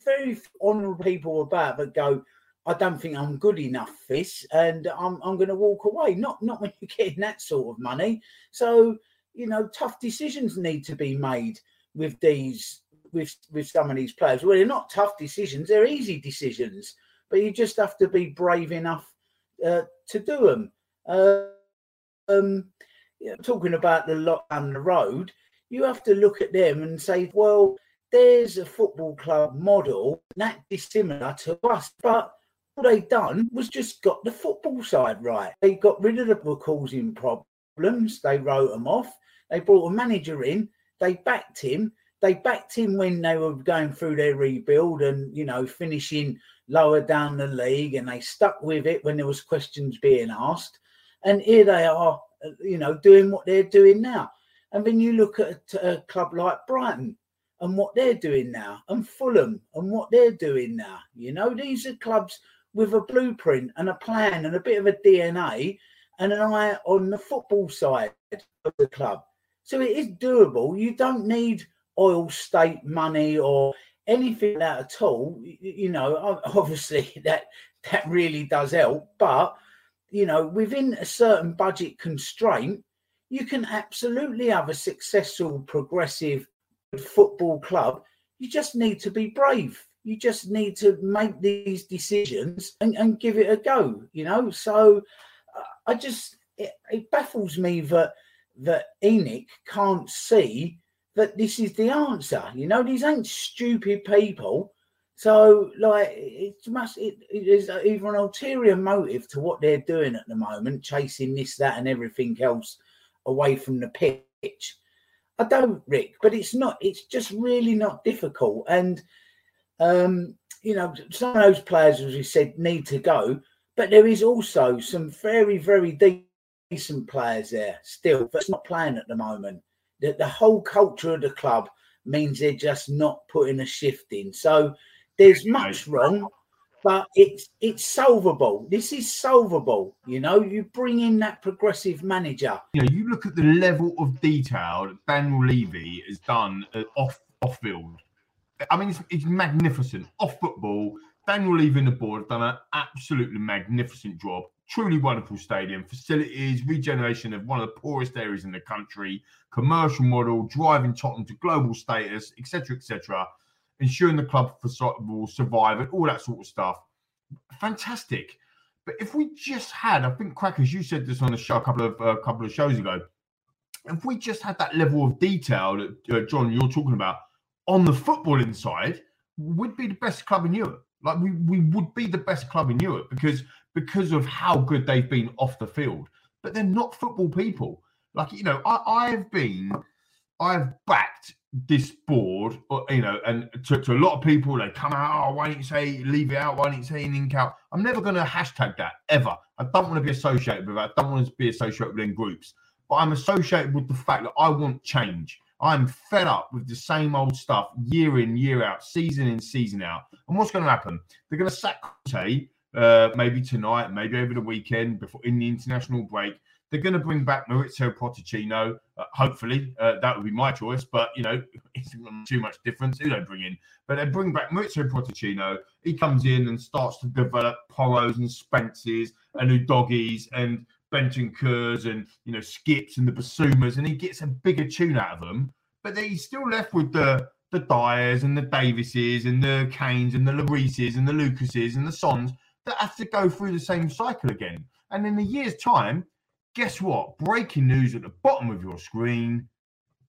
very honourable people about that go, I don't think I'm good enough for this, and I'm I'm going to walk away. Not not when you're getting that sort of money. So you know, tough decisions need to be made with these with with some of these players. Well, they're not tough decisions; they're easy decisions, but you just have to be brave enough uh, to do them. Uh, um, you know, talking about the lot down the road, you have to look at them and say, well, there's a football club model that is similar to us, but what they done was just got the football side right. They got rid of the causing problems. They wrote them off. They brought a manager in. They backed him. They backed him when they were going through their rebuild and you know finishing lower down the league, and they stuck with it when there was questions being asked. And here they are, uh, you know, doing what they're doing now. And then you look at a, a club like Brighton and what they're doing now, and Fulham and what they're doing now. You know, these are clubs with a blueprint and a plan and a bit of a DNA and an eye on the football side of the club. So it is doable. You don't need oil state money or anything like that at all. You know, obviously that that really does help, but you know, within a certain budget constraint, you can absolutely have a successful, progressive football club. You just need to be brave. You just need to make these decisions and, and give it a go, you know. So uh, I just, it, it baffles me that that ENIC can't see that this is the answer. You know, these ain't stupid people. So, like, it must, it, it is either an ulterior motive to what they're doing at the moment, chasing this, that, and everything else away from the pitch. I don't, Rick, but it's not, it's just really not difficult. And, um, you know, some of those players, as we said, need to go, but there is also some very, very decent players there still that's not playing at the moment. The, the whole culture of the club means they're just not putting a shift in. So there's much wrong, but it's it's solvable. This is solvable. You know, you bring in that progressive manager. You know, you look at the level of detail that Daniel Levy has done off off field. I mean, it's, it's magnificent. Off football, Daniel Levy and the board have done an absolutely magnificent job. Truly wonderful stadium, facilities, regeneration of one of the poorest areas in the country, commercial model, driving Tottenham to global status, etc., etc ensuring the club will survive and all that sort of stuff. Fantastic. But if we just had, I think Crackers, you said this on the show a couple of a uh, couple of shows ago. If we just had that level of detail that uh, John you're talking about on the footballing side, we'd be the best club in Europe. Like we we would be the best club in Europe because because of how good they've been off the field. But they're not football people. Like you know, I, I've been I've backed this board, you know, and to, to, a lot of people, they come out, oh, why don't you say leave it out? Why don't you say link out? I'm never going to hashtag that ever. I don't want to be associated with that. I don't want to be associated with in groups. But I'm associated with the fact that I want change. I'm fed up with the same old stuff year in, year out, season in, season out. And what's going to happen? They're going to sack Conte uh, maybe tonight, maybe over the weekend before in the international break. They're going to bring back Maurizio Pochettino. Uh, hopefully, uh, that would be my choice. But you know, it's not too much difference who they bring in. But they bring back Maurizio Pochettino. He comes in and starts to develop Porros and Spences and Udogis and Benton Bentancurs and you know Skips and the Bissoumas, and he gets a bigger tune out of them. But then he's still left with the the Diers and the Davieses and the Kanes and the Llorises and the Lucases and the Sons that have to go through the same cycle again. And in a year's time, guess what? Breaking news at the bottom of your screen.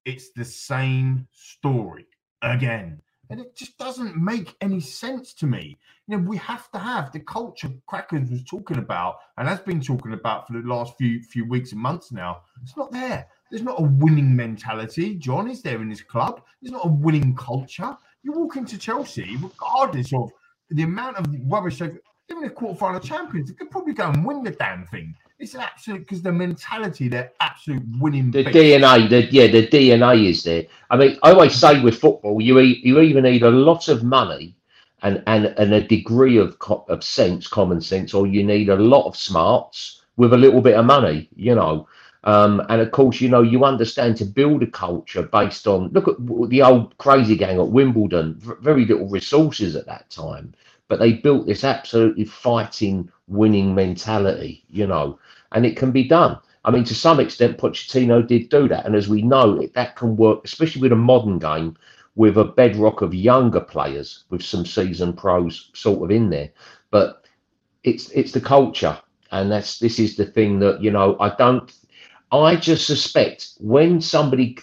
It's the same story again. And it just doesn't make any sense to me. You know, we have to have the culture Crackers was talking about and has been talking about for the last few few weeks and months now. It's not there. There's not a winning mentality, John, is there in this club? There's not a winning culture. You walk into Chelsea, regardless of the amount of rubbish they've even the quarterfinal champions, they could probably go and win the damn thing. It's an absolute because the mentality, they're absolute winning. The DNA, the yeah, the DNA is there. I mean, I always say with football, you you either need a lot of money and and and a degree of of sense, common sense, or you need a lot of smarts with a little bit of money. You know. Um, and of course, you know, you understand to build a culture based on look at the old crazy gang at Wimbledon, very little resources at that time, but they built this absolutely fighting, winning mentality, you know and it can be done. I mean, to some extent, Pochettino did do that, and as we know, it, that can work, especially with a modern game with a bedrock of younger players with some seasoned pros sort of in there. But it's it's the culture, and that's this is the thing that you know I don't. I just suspect when somebody,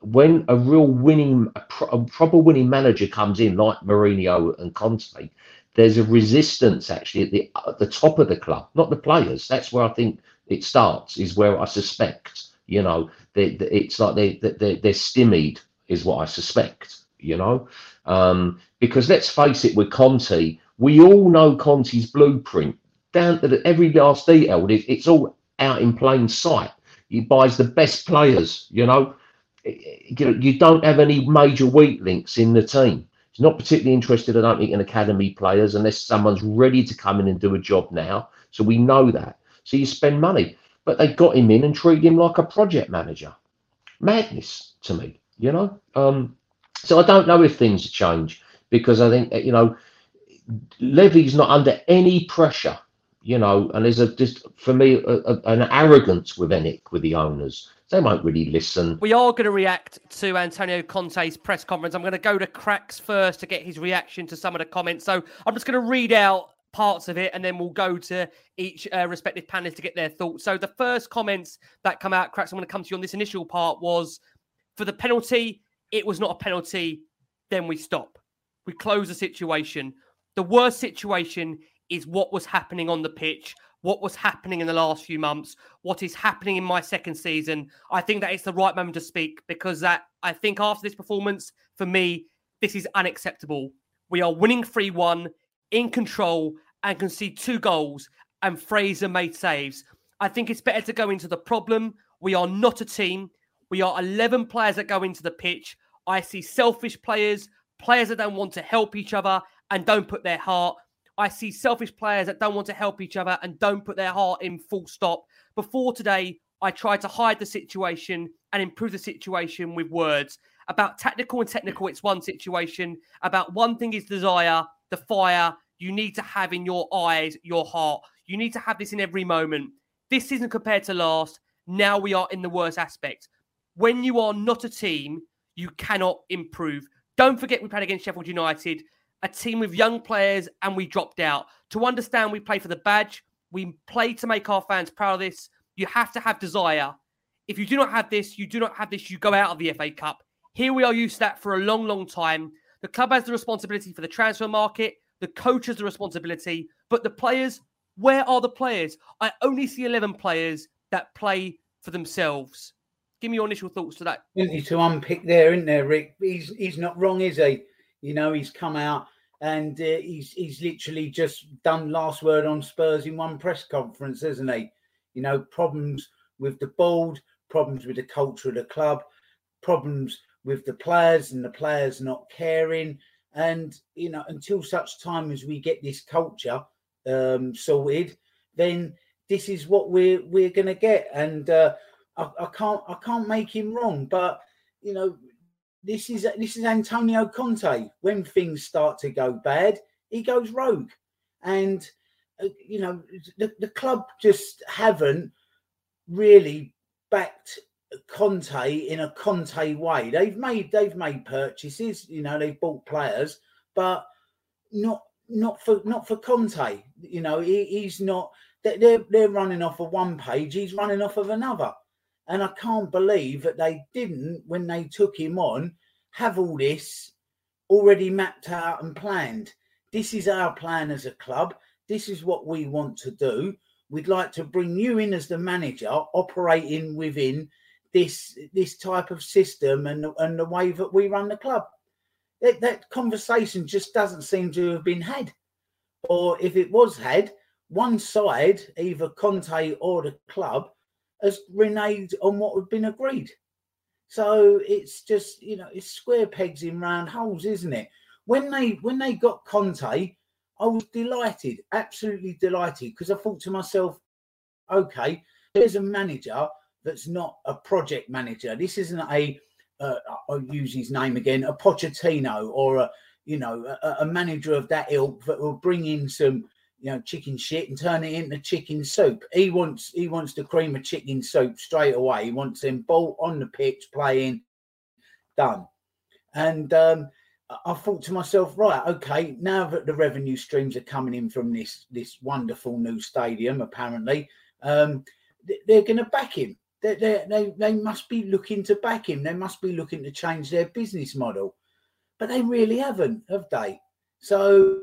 when a real winning, a, pro, a proper winning manager comes in, like Mourinho and Conte, there's a resistance actually at the at the top of the club, not the players. That's where I think it starts. Is where I suspect. You know, they, they, it's like they they they're stymied, is what I suspect. You know, um, because let's face it, with Conte, we all know Conte's blueprint down to the, every last detail. It, it's all out in plain sight. He buys the best players. You know, you know, you don't have any major weak links in the team. He's not particularly interested, I don't think, in academy players unless someone's ready to come in and do a job now. So we know that. So you spend money. But they got him in and treated him like a project manager. Madness to me, you know? Um, so I don't know if things change because I think, you know, Levy's not under any pressure, you know, and there's a just for me a, a, an arrogance with ENIC with the owners. They won't really listen. We are going to react to Antonio Conte's press conference. I'm going to go to Cracks first to get his reaction to some of the comments. So I'm just going to read out parts of it, and then we'll go to each uh, respective panelists to get their thoughts. So the first comments that come out, cracks. I'm going to come to you on this initial part was for the penalty. It was not a penalty. Then we stop. We close the situation. The worst situation is what was happening on the pitch, what was happening in the last few months, what is happening in my second season. I think that it's the right moment to speak because that I think after this performance, for me, this is unacceptable. We are winning 3 1 in control and can see two goals and Fraser made saves. I think it's better to go into the problem. We are not a team. We are 11 players that go into the pitch. I see selfish players, players that don't want to help each other and don't put their heart. I see selfish players that don't want to help each other and don't put their heart in full stop. Before today, I tried to hide the situation and improve the situation with words. About tactical and technical, it's one situation. About one thing is desire, the fire, you need to have in your eyes, your heart. You need to have this in every moment. This isn't compared to last. Now we are in the worst aspect. When you are not a team, you cannot improve. Don't forget we played against Sheffield United, a team with young players, and we dropped out. To understand we play for the badge, we play to make our fans proud of this. You have to have desire. If you do not have this, you do not have this, you go out of the FA Cup. Here we are used to that for a long, long time. The club has the responsibility for the transfer market. The coach has the responsibility, but the players, where are the players? I only see 11 players that play for themselves. Give me your initial thoughts to that. Plenty to unpick there, isn't there, Rick? He's he's not wrong, is he? You know, he's come out and uh, he's he's literally just done last word on Spurs in one press conference, hasn't he? You know, problems with the board, problems with the culture of the club, problems with the players and the players not caring, and you know, until such time as we get this culture um, sorted, then this is what we're we're going to get. And uh, I, I can't I can't make him wrong, but you know, this is this is Antonio Conte. When things start to go bad, he goes rogue, and uh, you know, the, the club just haven't really backed Conte in a Conte way. They've made they've made purchases, you know, they've bought players, but not not for not for Conte. You know, he, he's not. They're they're running off of one page. He's running off of another, and I can't believe that they didn't when they took him on have all this already mapped out and planned. This is our plan as a club. This is what we want to do. We'd like to bring you in as the manager, operating within this this type of system and and the way that we run the club. That, that conversation just doesn't seem to have been had, or if it was had, one side, either Conte or the club, has reneged on what had been agreed. So it's just you know it's square pegs in round holes, isn't it? When they when they got Conte, I was delighted, absolutely delighted, because I thought to myself, okay, there's a manager that's not a project manager. This isn't a uh, I'll use his name again, a Pochettino or a you know a, a, manager of that ilk that will bring in some you know chicken shit and turn it into chicken soup. He wants he wants the cream of chicken soup straight away. He wants them ball on the pitch playing done. And um, I- thought to myself, right, okay, now that the revenue streams are coming in from this this wonderful new stadium, apparently, um, th- they're going to back him. They, they, they, they must be looking to back him. They must be looking to change their business model, but they really haven't, have they? So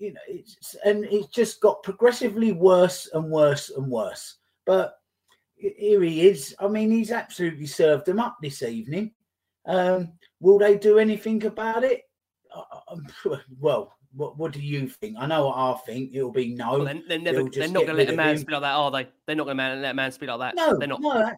you know, it's and it's just got progressively worse and worse and worse. But here he is. I mean, he's absolutely served them up this evening. Um, will they do anything about it? Well, what, what do you think? I know what I think. It'll be no. Well, they're, they're never. They're not going to let a man speak like that, are they? They're not going to let a man speak like that. No, they're not. no,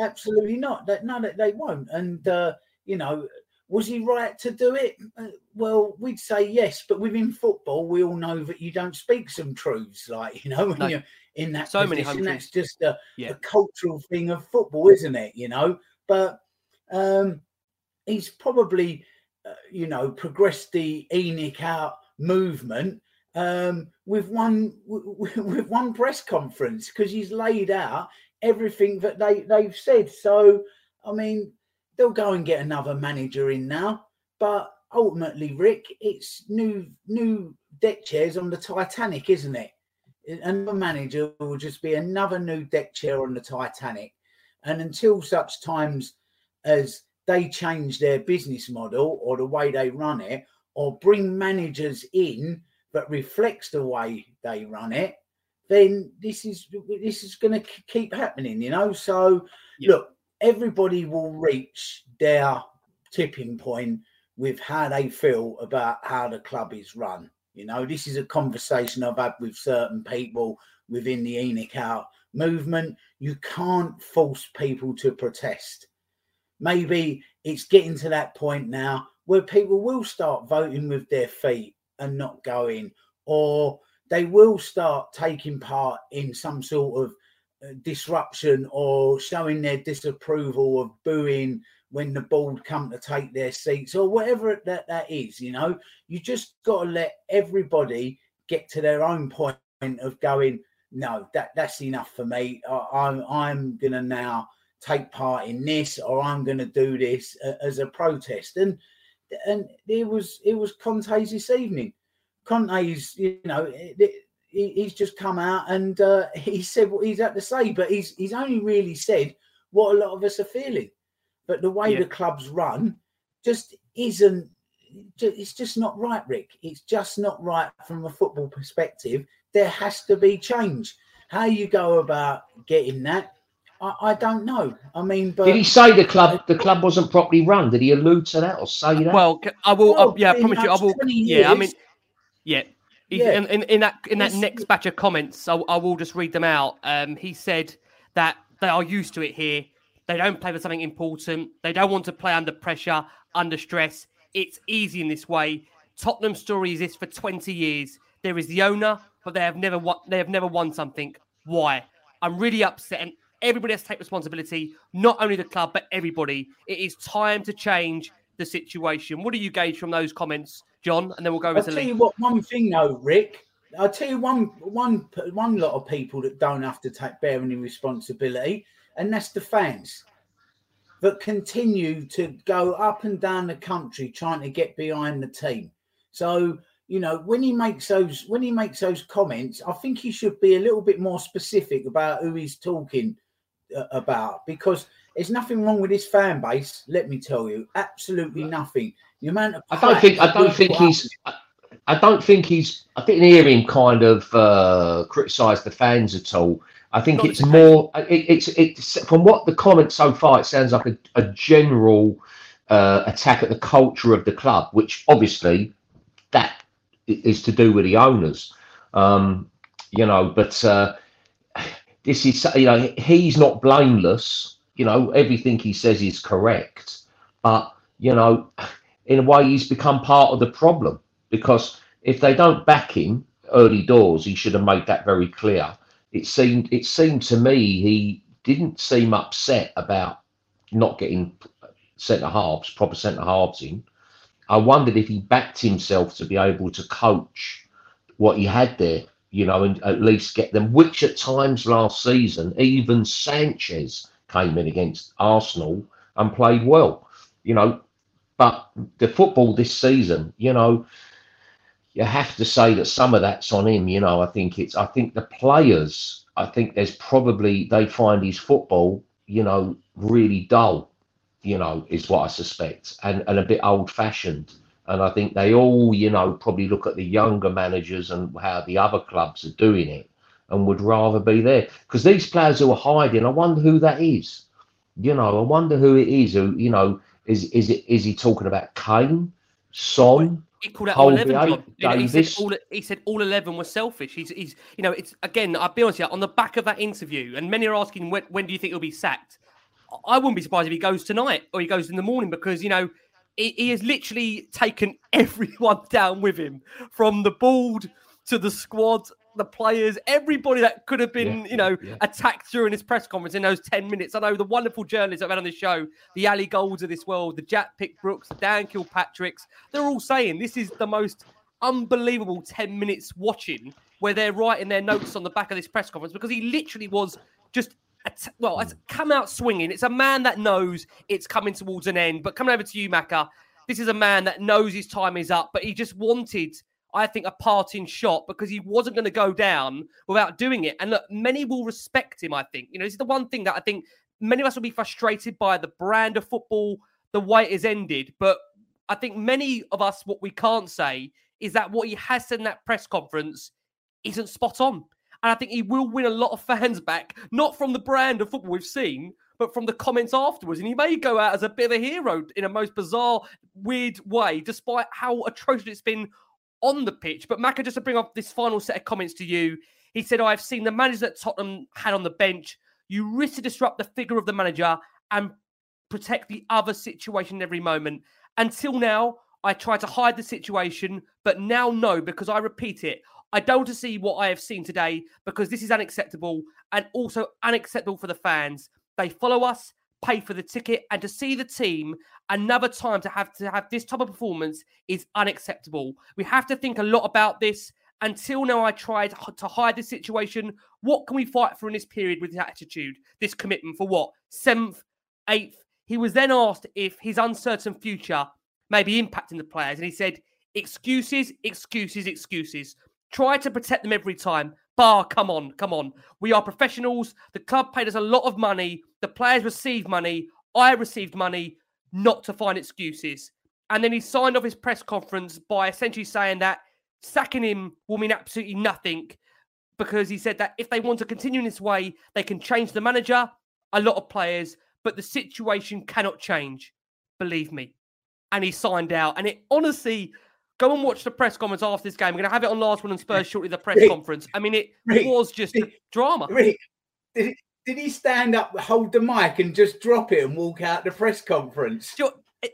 absolutely not. That no, they won't. And uh, you know, was he right to do it? Uh, well, we'd say yes, but within football, we all know that you don't speak some truths, like you know, when No. you're in that So many position. home That's just a, Yeah. a cultural thing of football, isn't it? You know, but um, he's probably, uh, you know, progressed the ENIC out movement um, with one with one press conference because he's laid out everything that they they've said. So I mean, they'll go and get another manager in now, but ultimately, Rick, it's new new deck chairs on the Titanic, isn't it? Another manager will just be another new deck chair on the Titanic, and until such times as they change their business model or the way they run it, or bring managers in that reflects the way they run it, then this is this is going to keep happening, you know. So Yeah. look, everybody will reach their tipping point with how they feel about how the club is run. You know, this is a conversation I've had with certain people within the ENIC Out movement. You can't force people to protest. Maybe it's getting to that point now where people will start voting with their feet and not going, or they will start taking part in some sort of disruption or showing their disapproval of booing when the board come to take their seats or whatever that that is you know? You just got to let everybody get to their own point of going no that that's enough for me. I, i'm i'm gonna now take part in this or i'm gonna do this uh, as a protest. And and it was it was conte's this evening. Conte's you know it- he, he's just come out and uh, he said what he's had to say, but he's he's only really said what a lot of us are feeling. But the way Yeah. the clubs run just isn't. It's just not right, Rick. It's just not right from a football perspective. There has to be change. How you go about getting that, I, I don't know. I mean, but Did he say the club the club wasn't properly run? Did he allude to that or say that? Well, I will. Well, uh, yeah, I promise you. I will. 20 Yeah, I mean, yeah. Yeah. In, in, in that in that It's- next batch of comments, I, I will just read them out. Um, he said that they are used to it here. They don't play for something important. They don't want to play under pressure, under stress. It's easy in this way. Tottenham story is this for 20 years. There is the owner, but they have never won. They have never won something. Why? I'm really upset, and everybody has to take responsibility. Not only the club, but everybody. It is time to change the situation. What do you gauge from those comments, John? And then we'll go I'll tell you what. One thing though, Rick. I'll tell you one one one lot of people that don't have to take bear any responsibility, and that's the fans that continue to go up and down the country trying to get behind the team. So you know when he makes those when he makes those comments, I think he should be a little bit more specific about who he's talking uh, about because there's nothing wrong with his fan base. Let me tell you, absolutely nothing. The amount of I don't think I don't think he's I- I don't think he's I didn't hear him kind of uh criticize the fans at all. I think it's more it, it's it's from what the comments so far it sounds like a, a general uh attack at the culture of the club, which obviously that is to do with the owners. Um you know, but uh this is you know he's not blameless you know everything he says is correct but you know in a way he's become part of the problem. Because if they don't back him early doors he should have made that very clear. It seemed it seemed to me he didn't seem upset about not getting centre halves proper centre halves in. I wondered if he backed himself to be able to coach what he had there you know, and at least get them, which at times last season, even Sanchez came in against Arsenal and played well. You know, but the football this season, you know, you have to say that some of that's on him. You know, I think it's. I think the players. I think there's probably they find his football, you know, really dull. You know, is what I suspect, and and a bit old fashioned. And I think they all, you know, probably look at the younger managers and how the other clubs are doing it, and would rather be there. Because these players who are hiding, I wonder who that is. You know, I wonder who it is. Who you know is is it is he talking about Kane, Son? He called out all eleven. John. You know, he said all. He said all eleven were selfish. He's, he's, you know, it's again. I'll be honest you. On the back of that interview, and many are asking when, when do you think he'll be sacked? I wouldn't be surprised if he goes tonight or he goes in the morning because you know he, he has literally taken everyone down with him, from the board to the squad, the players, everybody that could have been, Yeah, you know, yeah. attacked during his press conference in those 10 minutes. I know the wonderful journalists I've had on the show, the Ali Golds of this world, the Jack Pitt-Brookes, the Dan Kilpatricks, they're all saying this is the most unbelievable 10 minutes watching where they're writing their notes on the back of this press conference because he literally was just well, it's come out swinging. It's a man that knows it's coming towards an end. But coming over to you, Macca, this is a man that knows his time is up, but he just wanted, I think, a parting shot because he wasn't going to go down without doing it. And look, many will respect him, I think. You know, this is the one thing that I think many of us will be frustrated by the brand of football, the way it has ended. But I think many of us, what we can't say is that what he has said in that press conference isn't spot on. And I think he will win a lot of fans back, not from the brand of football we've seen, but from the comments afterwards. And he may go out as a bit of a hero in a most bizarre, weird way, despite how atrocious it's been on the pitch. But Macca, just to bring up this final set of comments to you, he said, oh, I've seen the manager that Tottenham had on the bench. You risk to disrupt the figure of the manager and protect the other situation every moment. Until now, I tried to hide the situation, but now no, because I repeat it. I don't want to see what I have seen today because this is unacceptable and also unacceptable for the fans. They follow us, pay for the ticket, and to see the team another time to have to have this type of performance is unacceptable. We have to think a lot about this. Until now, I tried to hide the situation. What can we fight for in this period with this attitude, this commitment for what? Seventh, eighth. He was then asked if his uncertain future may be impacting the players, and he said, Excuses, excuses, excuses. Try to protect them every time. Bar, come on, come on. We are professionals. The club paid us a lot of money. The players received money. I received money not to find excuses. And then he signed off his press conference by essentially saying that sacking him will mean absolutely nothing because he said that if they want to continue in this way, they can change the manager, a lot of players, but the situation cannot change. Believe me. And he signed out. And it honestly, go and watch the press conference after this game. We're going to have it on last one on Spurs shortly, the press Rick, conference. I mean, it Rick, was just a drama. Rick, did, he- did he stand up, hold the mic, and just drop it and walk out the press conference? He-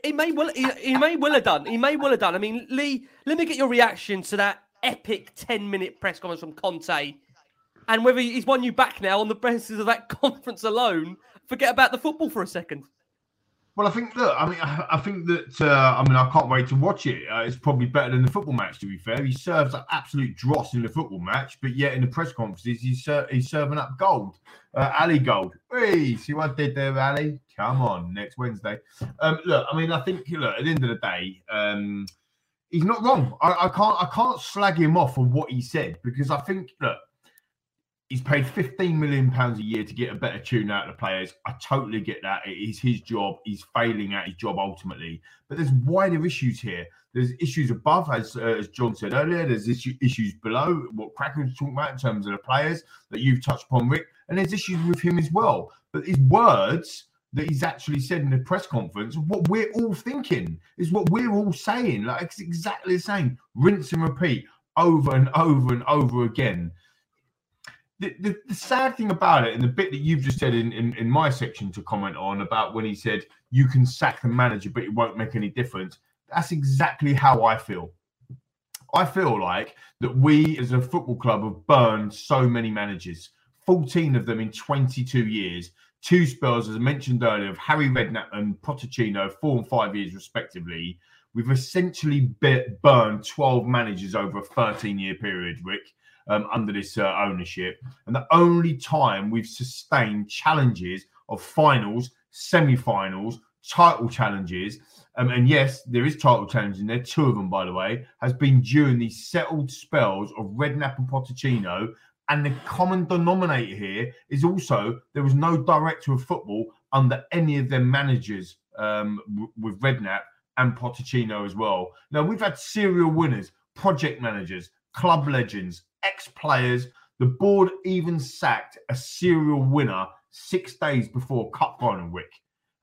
he may well he, he may well have done. He may well have done. I mean, Lee, let me get your reaction to that epic 10 minute press conference from Conte and whether he's won you back now on the basis of that conference alone. Forget about the football for a second. Well, I think look, I mean, I, I think that uh, I mean, I can't wait to watch it. Uh, it's probably better than the football match. To be fair, he serves absolute dross in the football match, but yet in the press conferences, he's he's serving up gold, uh, Ali Gold. Hey, see what I did there, Ali? Come on, next Wednesday. Um, look, I mean, I think look at the end of the day, um, he's not wrong. I, I can't I can't slag him off on what he said because I think look, he's paid 15 million pounds a year to get a better tune out of the players. I totally get that. It is his job. He's failing at his job ultimately. But there's wider issues here. There's issues above, as uh, as John said earlier. There's issue, issues below, what Kraken's talking about in terms of the players that you've touched upon, Rick. And there's issues with him as well. But his words that he's actually said in the press conference, what we're all thinking, is what we're all saying. Like it's exactly the same. Rinse and repeat over and over and over again the, the, sad thing about it, and the bit that you've just said in, in, in my section to comment on about when he said you can sack the manager, but it won't make any difference. That's exactly how I feel. I feel like that we as a football club have burned so many managers, 14 of them in 22 years. Two spells, as I mentioned earlier, of Harry Redknapp and Pochettino, four and five years respectively. We've essentially burned 12 managers over a 13 year period, Rick um, under this uh, ownership. And the only time we've sustained challenges of finals, semi finals, title challenges um, and yes, there is title challenges in there. Two of them, by the way, has been during these settled spells of Redknapp and Pochettino. And the common denominator here is also there was no director of football under any of their managers um, w- with Redknapp and Pochettino as well. Now we've had serial winners, project managers, club legends, ex-players. The board even sacked a serial winner six days before cup final week.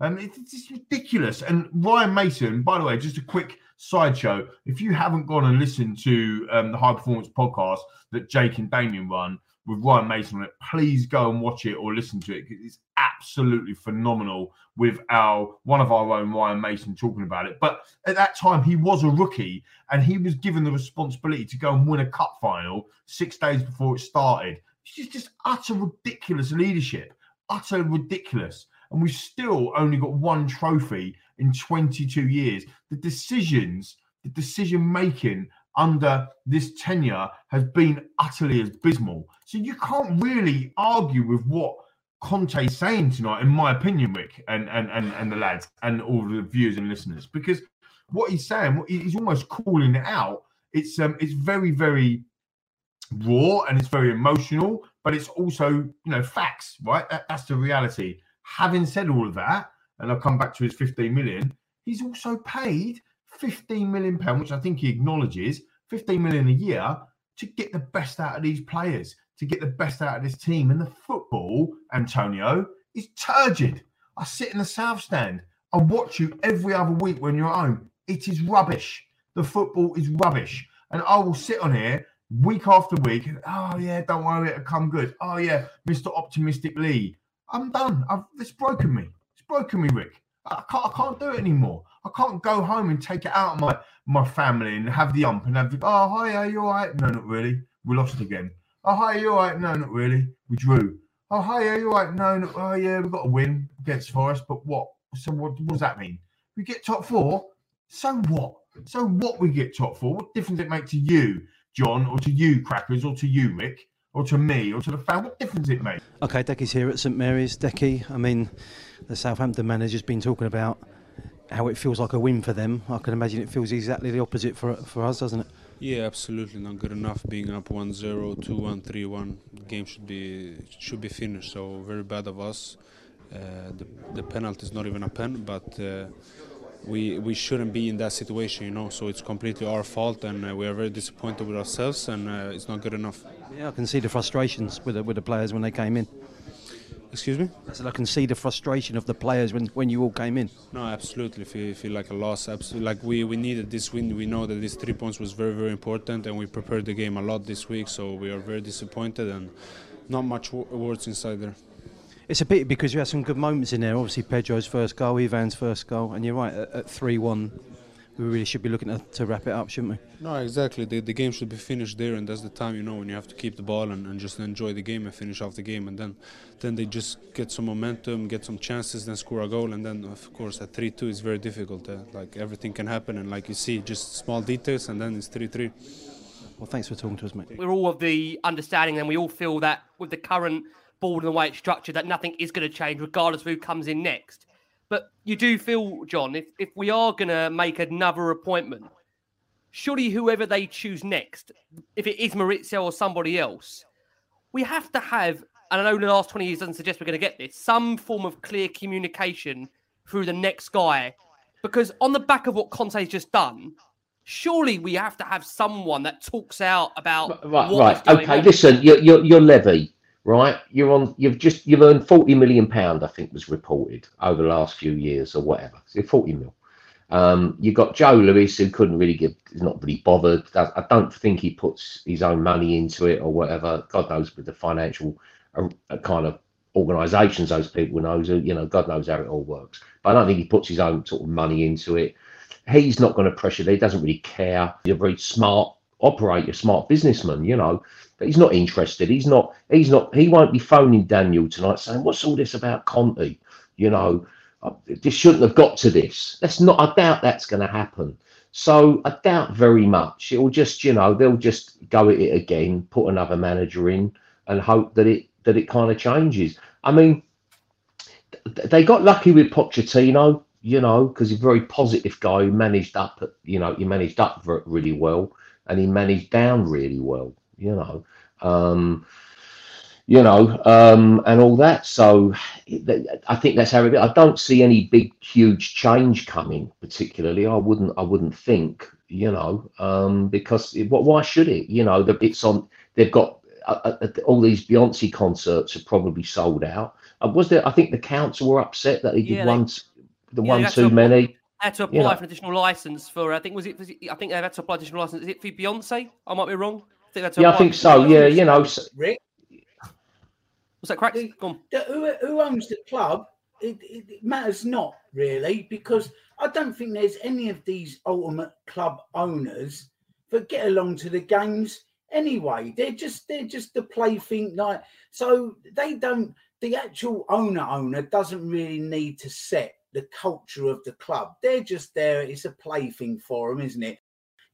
Um, it's, it's ridiculous. And Ryan Mason, by the way, just a quick sideshow. If you haven't gone and listened to um, the High Performance podcast that Jake and Damian run with Ryan Mason on it, please go and watch it or listen to it. It's absolutely phenomenal with our one of our own Ryan Mason talking about it. But at that time, he was a rookie and he was given the responsibility to go and win a cup final six days before it started. It's just, just utter ridiculous leadership, utter ridiculous and we've still only got one trophy in 22 years. The decisions, the decision making under this tenure has been utterly abysmal. So you can't really argue with what Conte's saying tonight, in my opinion, Rick, and and and, and the lads and all the viewers and listeners, because what he's saying, he's almost calling it out. It's um, it's very very raw and it's very emotional, but it's also you know facts, right? That, that's the reality. Having said all of that, and I'll come back to his 15 million, he's also paid 15 million pound, which I think he acknowledges, 15 million a year to get the best out of these players, to get the best out of this team. And the football, Antonio, is turgid. I sit in the south stand. I watch you every other week when you're at home. It is rubbish. The football is rubbish. And I will sit on here week after week. And, oh, yeah, don't worry, it'll come good. Oh, yeah, Mr. Optimistic Lee. I'm done. I've, it's broken me. It's broken me, Rick. I can't, I can't do it anymore. I can't go home and take it out on my, my family and have the ump and have the, oh, hi, are you all right? No, not really. We lost again. Oh, hi, are you all right? No, not really. We drew. Oh, hi, are you all right? No, no. Oh, yeah, we've got to win against Forest, but what? So what, what does that mean? We get top four? So what? So what we get top four? What difference does it make to you, Jah, or to you, Crackers, or to you, Rick? or to me or to the fan? What difference it makes? Okay, Decky's here at St Mary's. Decky, I mean, the Southampton manager's been talking about how it feels like a win for them. I can imagine it feels exactly the opposite for for us, doesn't it? Yeah, absolutely not good enough. Being up 1-0, 2-1, 3-1, the game should be should be finished. So very bad of us. Uh, the the penalty is not even a pen, but. Uh, we we shouldn't be in that situation, you know. So it's completely our fault, and uh, we are very disappointed with ourselves, and uh, it's not good enough. Yeah, I can see the frustrations with the, with the players when they came in. Excuse me? I said I can see the frustration of the players when, when you all came in. No, absolutely. Feel, feel like a loss. Absolutely. Like we, we needed this win. We know that this three points was very very important, and we prepared the game a lot this week. So we are very disappointed, and not much words inside there. It's a pity because you had some good moments in there. Obviously, Pedro's first goal, Ivan's first goal, and you're right at three one. We really should be looking to, to, wrap it up, shouldn't we? No, exactly. The, the game should be finished there, and that's the time you know when you have to keep the ball and, and just enjoy the game and finish off the game. And then, then they just get some momentum, get some chances, then score a goal, and then of course at three two it's very difficult. Uh, like everything can happen, and like you see, just small details, and then it's three three. Well, thanks for talking to us, mate. We're all of the understanding, and we all feel that with the current board and the way it's structured that nothing is going to change regardless of who comes in next. But you do feel, Jah, if, if we are going to make another appointment, surely whoever they choose next, if it is Maurizio or somebody else, we have to have, and I know the last 20 years doesn't suggest we're going to get this, some form of clear communication through the next guy. Because on the back of what Conte's just done, surely we have to have someone that talks out about right, right. okay on. listen you're, you're, you're levy right? You're on. You've just you've earned forty million pound. I think was reported over the last few years or whatever. So forty mil. Um, you got Joe Lewis who couldn't really give, is not really bothered. I don't think he puts his own money into it or whatever. God knows with the financial uh, kind of organisations those people knows. You know, God knows how it all works. But I don't think he puts his own sort of money into it. He's not going to pressure. He doesn't really care. You're very smart operator, smart businessman. You know, but he's not interested. He's not. He's not. He won't be phoning Daniel tonight saying, "What's all this about Conte?" You know, uh, this shouldn't have got to this. That's not. I doubt that's going to happen. So I doubt very much. It will just, you know, they'll just go at it again, put another manager in, and hope that it that it kind of changes. I mean, they got lucky with Pochettino. you know, because he's a very positive guy who managed up, you know, he managed up really well and he managed down really well, you know. Um, you know, um, and all that. So I think that's how it. I don't see any big, huge change coming. Particularly, I wouldn't. I wouldn't think. You know, um, because it, why should it? You know, it's on. They've got uh, uh, all these Beyonce concerts are probably sold out. Uh, was there? I think the council were upset that they did yeah, one, the yeah, one too many. Had to apply you know. for an additional license for. I think was it, was it. I think they had to apply additional license. Is it for Beyonce? I might be wrong. I think yeah, I think so. Yeah, you know. Rick, what's that? Correct. Who, who owns the club? It, it, it, matters not really because I don't think there's any of these ultimate club owners that get along to the games anyway. They're just they're just the plaything like so they don't the actual owner owner doesn't really need to set the culture of the club. They're just there. It's a plaything for them, isn't it?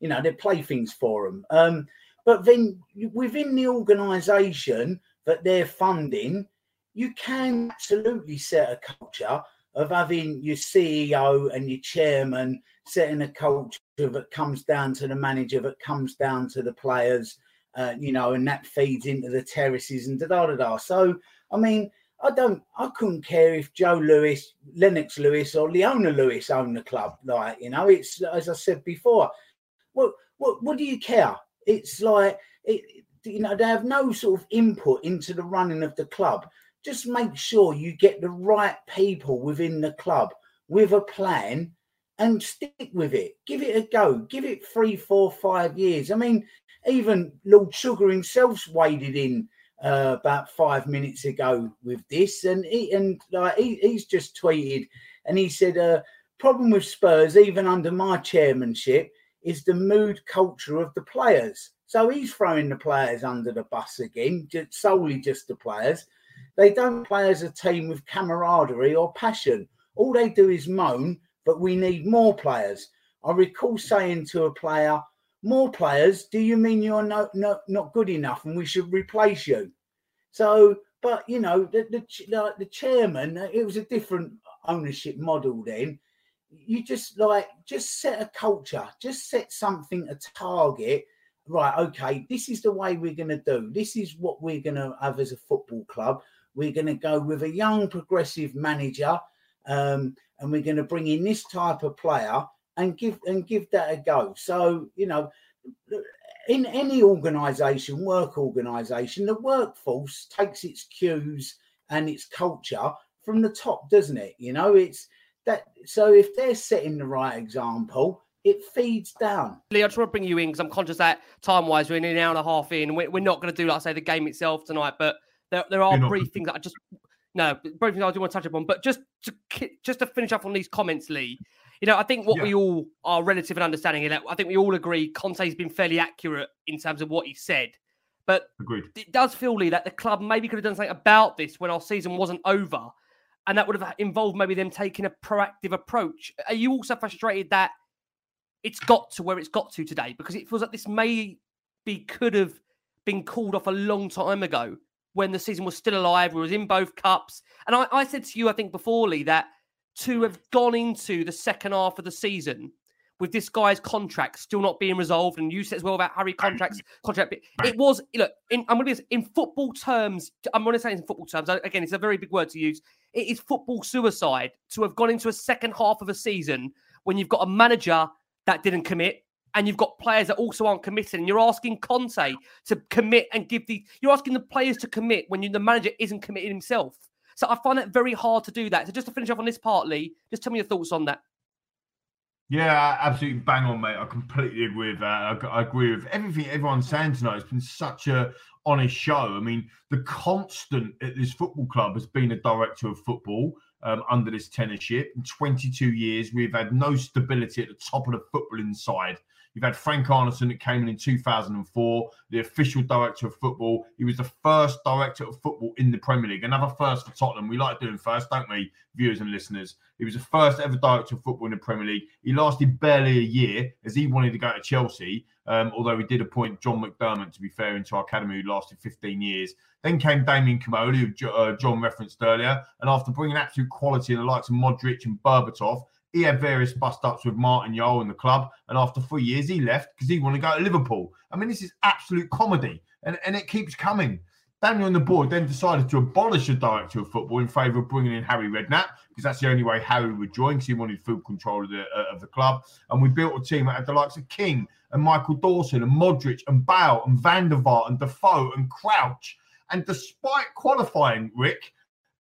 You know, they're playthings for them. Um, but then within the organisation that they're funding, you can absolutely set a culture of having your CEO and your chairman setting a culture that comes down to the manager, that comes down to the players, uh, you know, and that feeds into the terraces and da da da da. So, I mean, I don't, I couldn't care if Joe Lewis, Lennox Lewis, or Leona Lewis own the club. Like, you know, it's as I said before. What, what, what do you care? It's like, it, you know, they have no sort of input into the running of the club. Just make sure you get the right people within the club with a plan and stick with it. Give it a go. Give it three, four, five years. I mean, even Lord Sugar himself's waded in uh, about five minutes ago with this, and he and like he, he's just tweeted, and he said, uh, "Problem with Spurs, even under my chairmanship, is the mood culture of the players." So he's throwing the players under the bus again, just solely just the players. They don't play as a team with camaraderie or passion. All they do is moan, but we need more players. I recall saying to a player, more players, do you mean you're no, no, not good enough and we should replace you? So, but you know, the, the, the chairman, it was a different ownership model then. You just like, just set a culture, just set something, a target. Right, okay, this is the way we're going to do. This is what we're going to have as a football club. We're going to go with a young, progressive manager, um, and we're going to bring in this type of player and give and give that a go. So you know, in any organisation, work organisation, the workforce takes its cues and its culture from the top, doesn't it? You know, it's that. So if they're setting the right example, it feeds down. Lee, I just want to bring you in because I'm conscious that time wise we're in an hour and a half in. We're, we're not going to do, like I say, the game itself tonight, but there, there are brief things that I just no brief things I do want to touch upon. But just to just to finish up on these comments, Lee. You know, I think what yeah. we all are relative and understanding, it. I think we all agree Conte's been fairly accurate in terms of what he said. But Agreed. it does feel, Lee, that the club maybe could have done something about this when our season wasn't over. And that would have involved maybe them taking a proactive approach. Are you also frustrated that it's got to where it's got to today? Because it feels like this maybe could have been called off a long time ago when the season was still alive. We was in both cups. And I, I said to you, I think before, Lee, that to have gone into the second half of the season with this guy's contract still not being resolved, and you said as well about Harry contracts contract. It was look. In, I'm going to be in football terms. I'm going to say in football terms. Again, it's a very big word to use. It is football suicide to have gone into a second half of a season when you've got a manager that didn't commit. And you've got players that also aren't committed, and you're asking Conte to commit and give the. You're asking the players to commit when you, the manager isn't committed himself. So I find it very hard to do that. So just to finish off on this part, Lee, just tell me your thoughts on that. Yeah, absolutely bang on, mate. I completely agree with that. I, I, agree with everything everyone's saying tonight. It's been such a honest show. I mean, the constant at this football club has been a director of football um, under this tenureship. In 22 years, we've had no stability at the top of the footballing side. You've had Frank Arnesen that came in in 2004, the official director of football. He was the first director of football in the Premier League. Another first for Tottenham. We like doing first, don't we, viewers and listeners? He was the first ever director of football in the Premier League. He lasted barely a year as he wanted to go to Chelsea, um, although he did appoint John McDermott, to be fair, into our academy, who lasted 15 years. Then came Damien Comolli, who uh, Jah referenced earlier. And after bringing absolute quality in the likes of Modric and Berbatov, He had various bust ups with Martin Jol and the club, and after three years, he left because he wanted to go to Liverpool. I mean, this is absolute comedy, and, and it keeps coming. Daniel and the board then decided to abolish the director of football in favour of bringing in Harry Redknapp because that's the only way Harry would join because he wanted full control of the uh, of the club. And we built a team that had the likes of King and Michael Dawson and Modric and Bale and Van der Vaart and Defoe and Crouch. And despite qualifying, Rick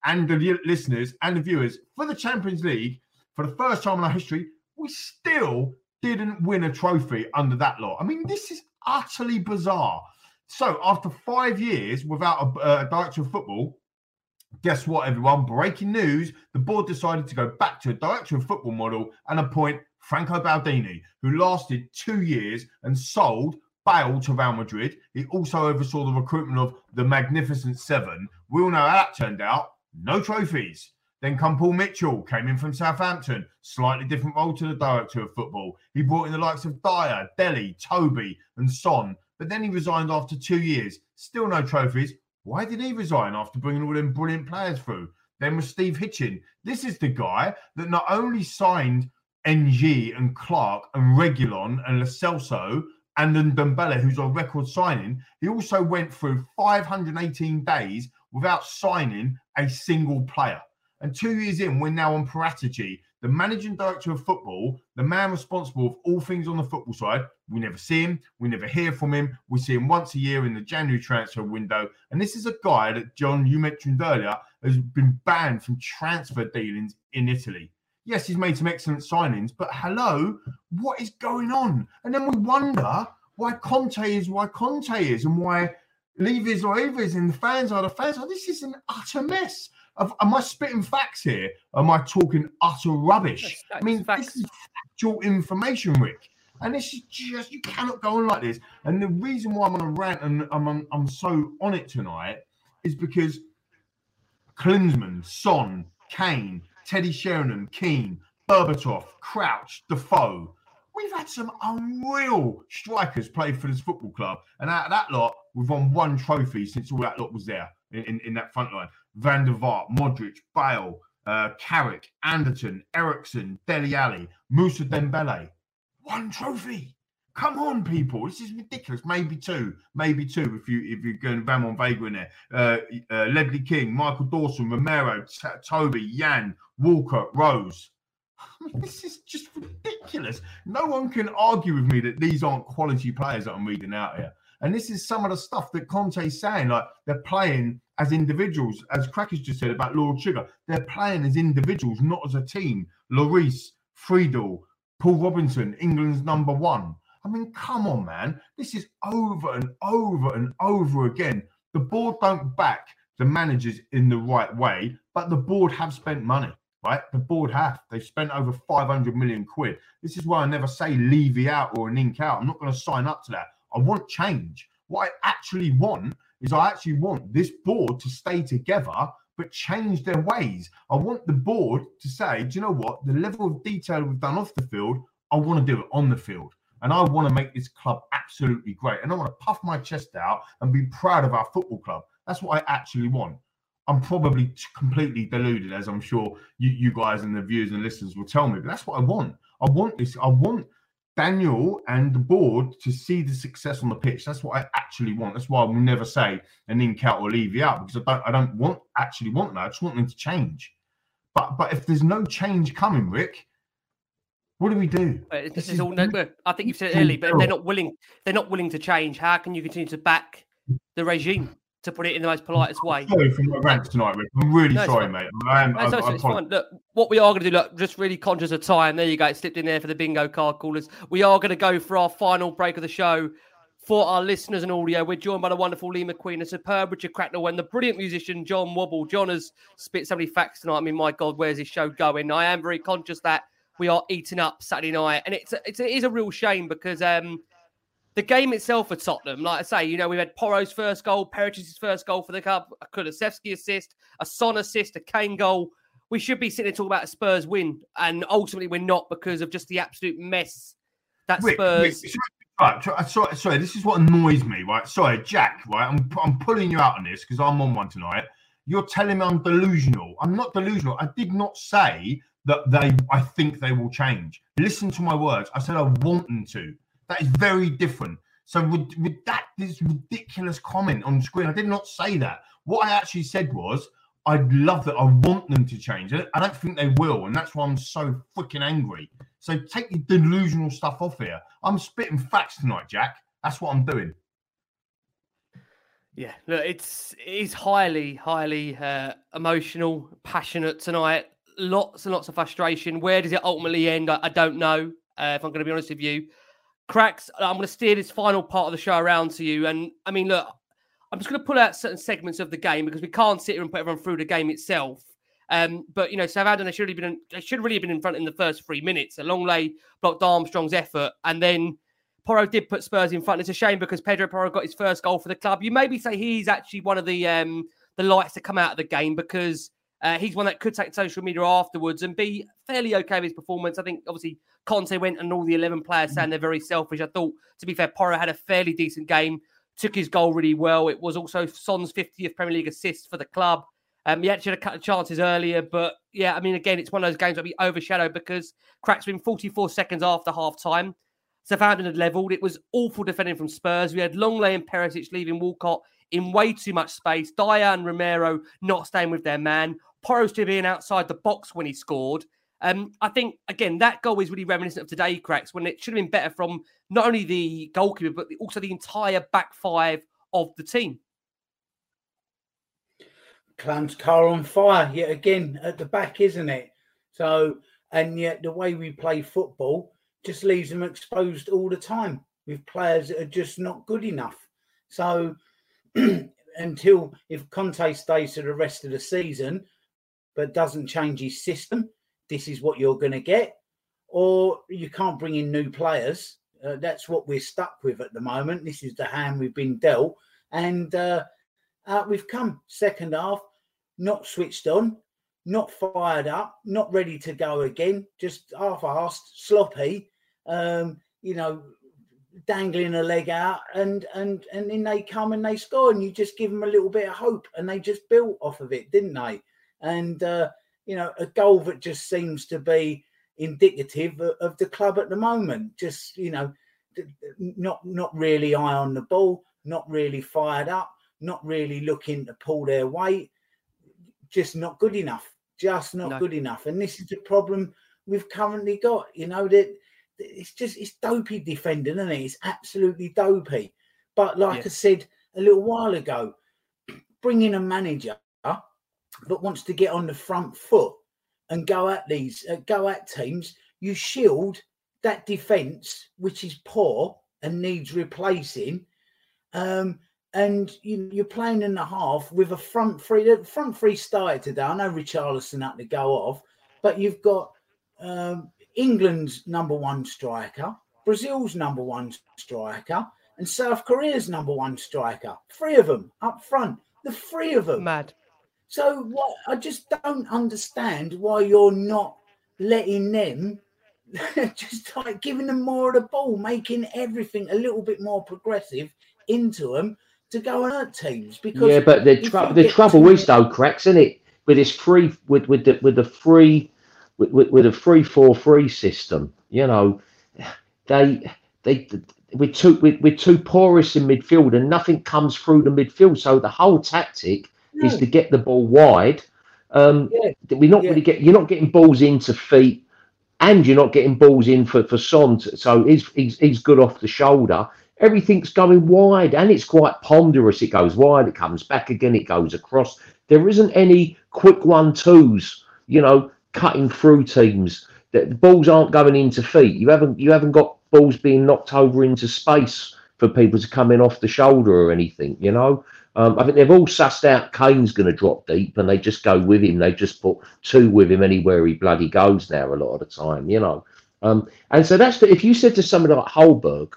and the listeners and the viewers for the Champions League for the first time in our history, we still didn't win a trophy under that law. I mean, this is utterly bizarre. So after five years without a, uh, a director of football, guess what, everyone? Breaking news: the board decided to go back to a director of football model and appoint Franco Baldini, who lasted two years and sold Bale to Real Madrid. He also oversaw the recruitment of the Magnificent Seven. We all know how that turned out. No trophies. Then come Paul Mitchell, came in from Southampton, slightly different role to the director of football. He brought in the likes of Dier, Dele, Toby, and Son, but then he resigned after two years. Still no trophies. Why did he resign after bringing all them brilliant players through? Then was Steve Hitchen. This is the guy that not only signed NG and Clark and Reguilon and Lo Celso and then Dembele, who's on record signing, he also went through 518 days without signing a single player. And two years in, we're now on Paratici, the managing director of football, the man responsible of all things on the football side. We never see him, we never hear from him. We see him once a year in the January transfer window. And this is a guy that, Jah, you mentioned earlier, has been banned from transfer dealings in Italy. Yes, he's made some excellent signings, but hello, what is going on? And then we wonder why Conte is why Conte is and why Levy's or Evers and the fans are the fans. Are. This is an utter mess. Am I spitting facts here? Am I talking utter rubbish? I mean, facts. this is factual information, Rick. And this is just you cannot go on like this. And the reason why I'm on a rant and I'm on, I'm so on it tonight is because Klinsmann, Son, Kane, Teddy Sheringham, Keane, Berbatov, Crouch, Defoe. We've had some unreal strikers play for this football club. And out of that lot, we've won one trophy since all that lot was there in, in, in that front line. Van der Vaart, Modric, Bale, uh, Carrick, Anderton, Eriksen, Dele Alli, Moussa Dembele. One trophy. Come on, people. This is ridiculous. Maybe two. Maybe two if you if you're going Ramon Vega in there. Uh, uh, Ledley King, Michael Dawson, Romero, T- Toby, Jan, Walker, Rose. This is just ridiculous. No one can argue with me that these aren't quality players that I'm reading out here. And this is some of the stuff that Conte's saying. Like they're playing as individuals, as Crackers just said about Lord Sugar. They're playing as individuals, not as a team. Lloris, Friedel, Paul Robinson, England's number one. I mean, come on, man. This is over and over and over again. The board don't back the managers in the right way, but the board have spent money, right? The board have. They've spent over 500 million quid. This is why I never say Levy out or ENIC out. I'm not going to sign up to that. I want change. What I actually want is I actually want this board to stay together but change their ways. I want the board to say, do you know what? The level of detail we've done off the field, I want to do it on the field. And I want to make this club absolutely great. And I want to puff my chest out and be proud of our football club. That's what I actually want. I'm probably completely deluded, as I'm sure you, you guys and the viewers and listeners will tell me. But that's what I want. I want this. I want Daniel and the board to see the success on the pitch. That's what I actually want. That's why I will never say ENIC out or Levy out because I don't. I don't want actually want that. I just want them to change. But but if there's no change coming, Rick, what do we do? Uh, this, this is, is all. No, I think you've said it earlier, but if they're not willing, they're not willing to change. How can you continue to back the regime? To put it in the most politest way. Sorry for my rant tonight, Rick. I'm really no, sorry, mate. I am, no, I, I, it's fine. Look, what we are going to do, look, just really conscious of time. There you go. It slipped in there for the bingo card callers. We are going to go for our final break of the show for our listeners and audio. We're joined by the wonderful Lee McQueen, the superb Richard Cracknell, and the brilliant musician Jah Wobble. Jah has spit so many facts tonight. I mean, my God, where's this show going? I am very conscious that we are eating up Saturday night, and it's a, it's a, it is a real shame because um, the game itself for Tottenham, like I say, you know, we had Porro's first goal, Perisic's first goal for the club, a Kulusevski assist, a Son assist, a Kane goal. We should be sitting and talking about a Spurs win, and ultimately we're not because of just the absolute mess that Rick, Spurs. Rick, right, uh, sorry, sorry, this is what annoys me, right? Sorry, Jack, right? I'm, I'm pulling you out on this because I'm on one tonight. You're telling me I'm delusional. I'm not delusional. I did not say that they I think they will change. Listen to my words. I said I want them to. That is very different. So with, with that this ridiculous comment on screen, I did not say that. What I actually said was I'd love that. I want them to change. I don't think they will, and that's why I'm so freaking angry. So take the delusional stuff off here. I'm spitting facts tonight, Jack. That's what I'm doing. Yeah, look, it's it's highly, highly uh, emotional, passionate tonight. Lots and lots of frustration. Where does it ultimately end? I, I don't know. Uh, if I'm going to be honest with you, cracks. I'm going to steer this final part of the show around to you. And I mean, look, I'm just going to pull out certain segments of the game because we can't sit here and put everyone through the game itself. Um, but you know, Southampton they should have been they should really have been in front in the first three minutes. Lenglet blocked Armstrong's effort, and then Porro did put Spurs in front. It's a shame because Pedro Porro got his first goal for the club. You maybe say he's actually one of the um, the lights to come out of the game because uh, he's one that could take social media afterwards and be fairly okay with his performance. I think obviously Conte went and all the 11 players saying they're very selfish. I thought, to be fair, Porro had a fairly decent game, took his goal really well. It was also Son's 50th Premier League assist for the club. Um, he actually had a couple of chances earlier, but yeah, I mean, again, it's one of those games that be overshadowed because Crack's been 44 seconds after half time. Southampton had levelled. It was awful defending from Spurs. We had Lenglet and Perisic leaving Walcott in way too much space. Dier and Romero not staying with their man. Porro still being outside the box when he scored. Um, I think again that goal is really reminiscent of today, cracks when it should have been better from not only the goalkeeper but also the entire back five of the team. Clam's car on fire yet again at the back, isn't it? So, and yet the way we play football just leaves them exposed all the time with players that are just not good enough. So, until if Conte stays for the rest of the season but doesn't change his system, this is what you're going to get. Or you can't bring in new players. Uh, that's what we're stuck with at the moment. This is the hand we've been dealt. And uh, out we've come. Second half, not switched on, not fired up, not ready to go again, just half-assed, sloppy. Um, you know, dangling a leg out, and and and then they come and they score, and you just give them a little bit of hope, and they just built off of it, didn't they? And uh, you know, a goal that just seems to be indicative of, of the club at the moment. Just you know, not not really eye on the ball, not really fired up, not really looking to pull their weight. Just not good enough. Just not No. good enough. And this is the problem we've currently got. You know that it's just it's dopey defending, isn't it? It's absolutely dopey. But like Yeah. I said a little while ago, bring in a manager that wants to get on the front foot and go at these, uh, go at teams. You shield that defence, which is poor and needs replacing. Um, and you, you're playing in the half with a front three. The front three started today. I know Richarlison had to go off, but you've got um, England's number one striker, Brazil's number one striker, and South Korea's number one striker. Three of them up front. The three of them. Mad. So what? I just don't understand why you're not letting them just like giving them more of the ball, making everything a little bit more progressive into them to go and hurt teams. Because yeah, but the trouble the trouble is though, cracks, isn't it? With this free with with the with the free with, with, with a free four free system, you know, they they we're too we're, we're too porous in midfield and nothing comes through the midfield. So the whole tactic is to get the ball wide. Um, Yeah, we're not yeah. really get you're not getting balls into feet and you're not getting balls in for for Son. So he's he's he's good off the shoulder. Everything's going wide and it's quite ponderous. It goes wide, it comes back again, it goes across. There isn't any quick one twos, you know, cutting through teams. The, the balls aren't going into feet. You haven't you haven't got balls being knocked over into space for people to come in off the shoulder or anything, you know. Um, I think they've all sussed out Kane's going to drop deep, and they just go with him. They just put two with him anywhere he bloody goes now. A lot of the time, you know. Um, and so that's the, if you said to somebody like Hojbjerg,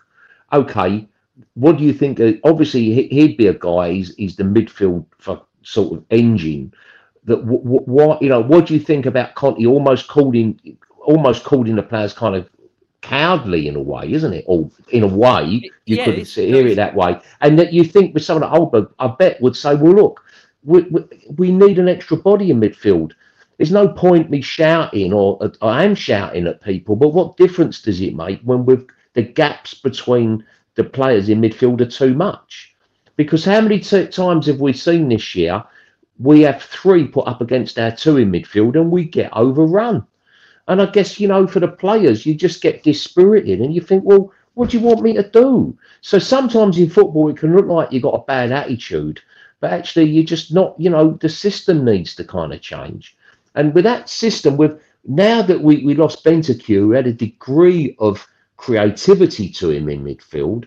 okay, what do you think? Obviously, he- he'd be a guy. He's, he's the midfield sort of engine. That w- w- what you know? What do you think about Conte? Almost calling, almost calling the players kind of cowardly in a way, isn't it? Or in a way, you Yeah, couldn't hear it that way. And that you think with someone like Hojbjerg, I bet would say, well, look, we, we, we need an extra body in midfield. there's no point me shouting or I am shouting at people, but what difference does it make when we've the gaps between the players in midfield are too much? Because how many t- times have we seen this year? We have three put up against our two in midfield and we get overrun. And I guess, you know, for the players, you just get dispirited and you think, well, what do you want me to do? So sometimes in football, it can look like you've got a bad attitude, but actually, you're just not, you know, the system needs to kind of change. And with that system, with now that we, we lost Bentancur, who had a degree of creativity to him in midfield,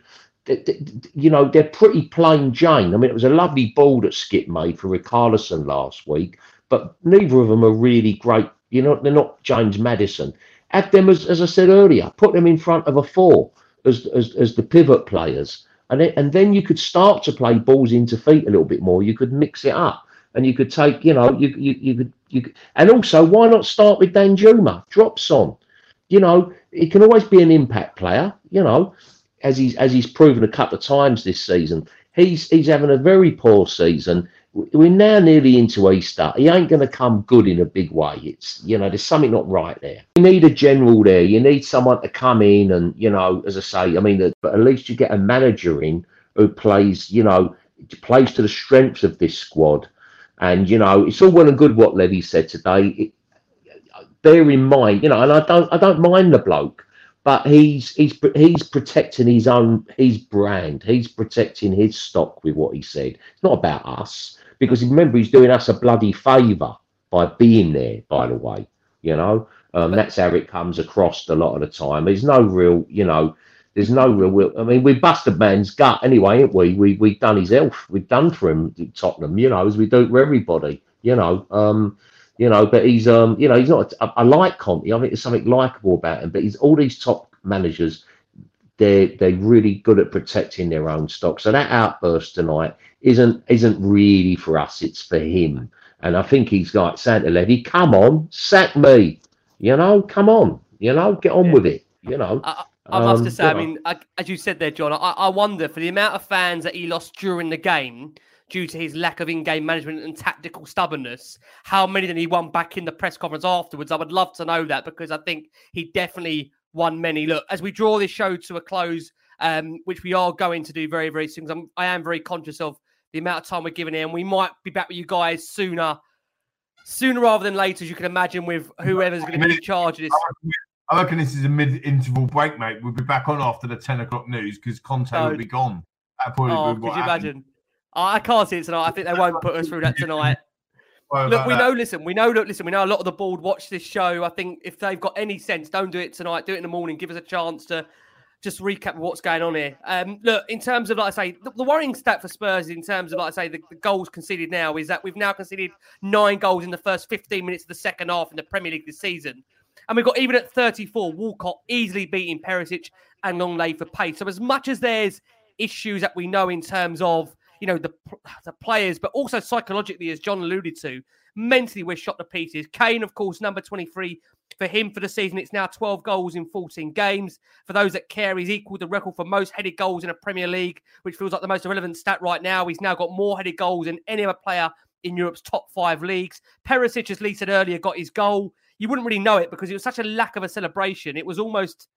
you know, they're pretty plain Jane. I mean, it was a lovely ball that Skip made for Richarlison last week, but neither of them are really great. You know, they're not James Maddison. Add them, as, as I said earlier, put them in front of a four as, as, as the pivot players. And, and then you could start to play balls into feet a little bit more. You could mix it up and you could take, you know, you, you, you could, you could, and also why not start with Danjuma, drops on, you know, he can always be an impact player, you know, as he's, as he's proven a couple of times this season. He's, he's having a very poor season we're now nearly into Easter. He ain't going to come good in a big way. It's, you know, there's something not right there. You need a general there. You need someone to come in and, you know, as I say, I mean, but at least you get a manager in who plays, you know, plays to the strengths of this squad. And, you know, it's all well and good what Levy said today. It, bear in mind, you know, and I don't, I don't mind the bloke but he's he's he's protecting his own his brand. He's protecting his stock with what he said. It's not about us because remember he's doing us a bloody favour by being there. By the way, you know um, that's how it comes across a lot of the time. There's no real, you know, there's no real. Will. I mean, we busted man's gut anyway, ain't we? We we done his health. We've done for him Tottenham, you know, as we do for everybody, you know. Um, you know, but he's um, you know, he's not. I, I like Conte. I think there's something likable about him. But he's all these top managers. They're they're really good at protecting their own stock. So that outburst tonight isn't isn't really for us. It's for him. And I think he's like Santa Levy. Come on, sack me. You know, come on. You know, get on yeah. with it. You know. I, I must um, say, I mean, I, as you said there, Jah, I, I wonder for the amount of fans that he lost during the game due to his lack of in-game management and tactical stubbornness. How many did he won back in the press conference afterwards? I would love to know that because I think he definitely won many. Look, as we draw this show to a close, um, which we are going to do very, very soon, I'm, I am very conscious of the amount of time we're giving here, and we might be back with you guys sooner, sooner rather than later, as you can imagine, with whoever's going to be in charge of this. I reckon this is a mid-interval break, mate. We'll be back on after the ten o'clock news because Conte oh, will be gone. That probably oh, could you happened. imagine? I can't see it tonight. I think they won't put us through that tonight. Look, we that. know. Listen, we know. Look, listen, we know a lot of the board watch this show. I think if they've got any sense, don't do it tonight. Do it in the morning. Give us a chance to just recap what's going on here. Um, look, in terms of like I say, the, the worrying stat for Spurs in terms of like I say the, the, goals conceded now is that we've now conceded nine goals in the first 15 minutes of the second half in the Premier League this season, and we've got even at 34, Walcott easily beating Perisic and Lenglet for pace. So as much as there's issues that we know in terms of you know, the, the players, but also psychologically, as Jah alluded to, mentally we're shot to pieces. Kane, of course, number 23 for him for the season. It's now 12 goals in 14 games. For those that care, he's equalled the record for most headed goals in a Premier League, which feels like the most relevant stat right now. He's now got more headed goals than any other player in Europe's top five leagues. Perisic, as Lee said earlier, got his goal. You wouldn't really know it because it was such a lack of a celebration. It was almost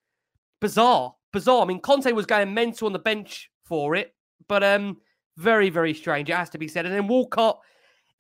bizarre. Bizarre. I mean, Conte was going mental on the bench for it, but um, very, very strange. It has to be said. And then Walcott,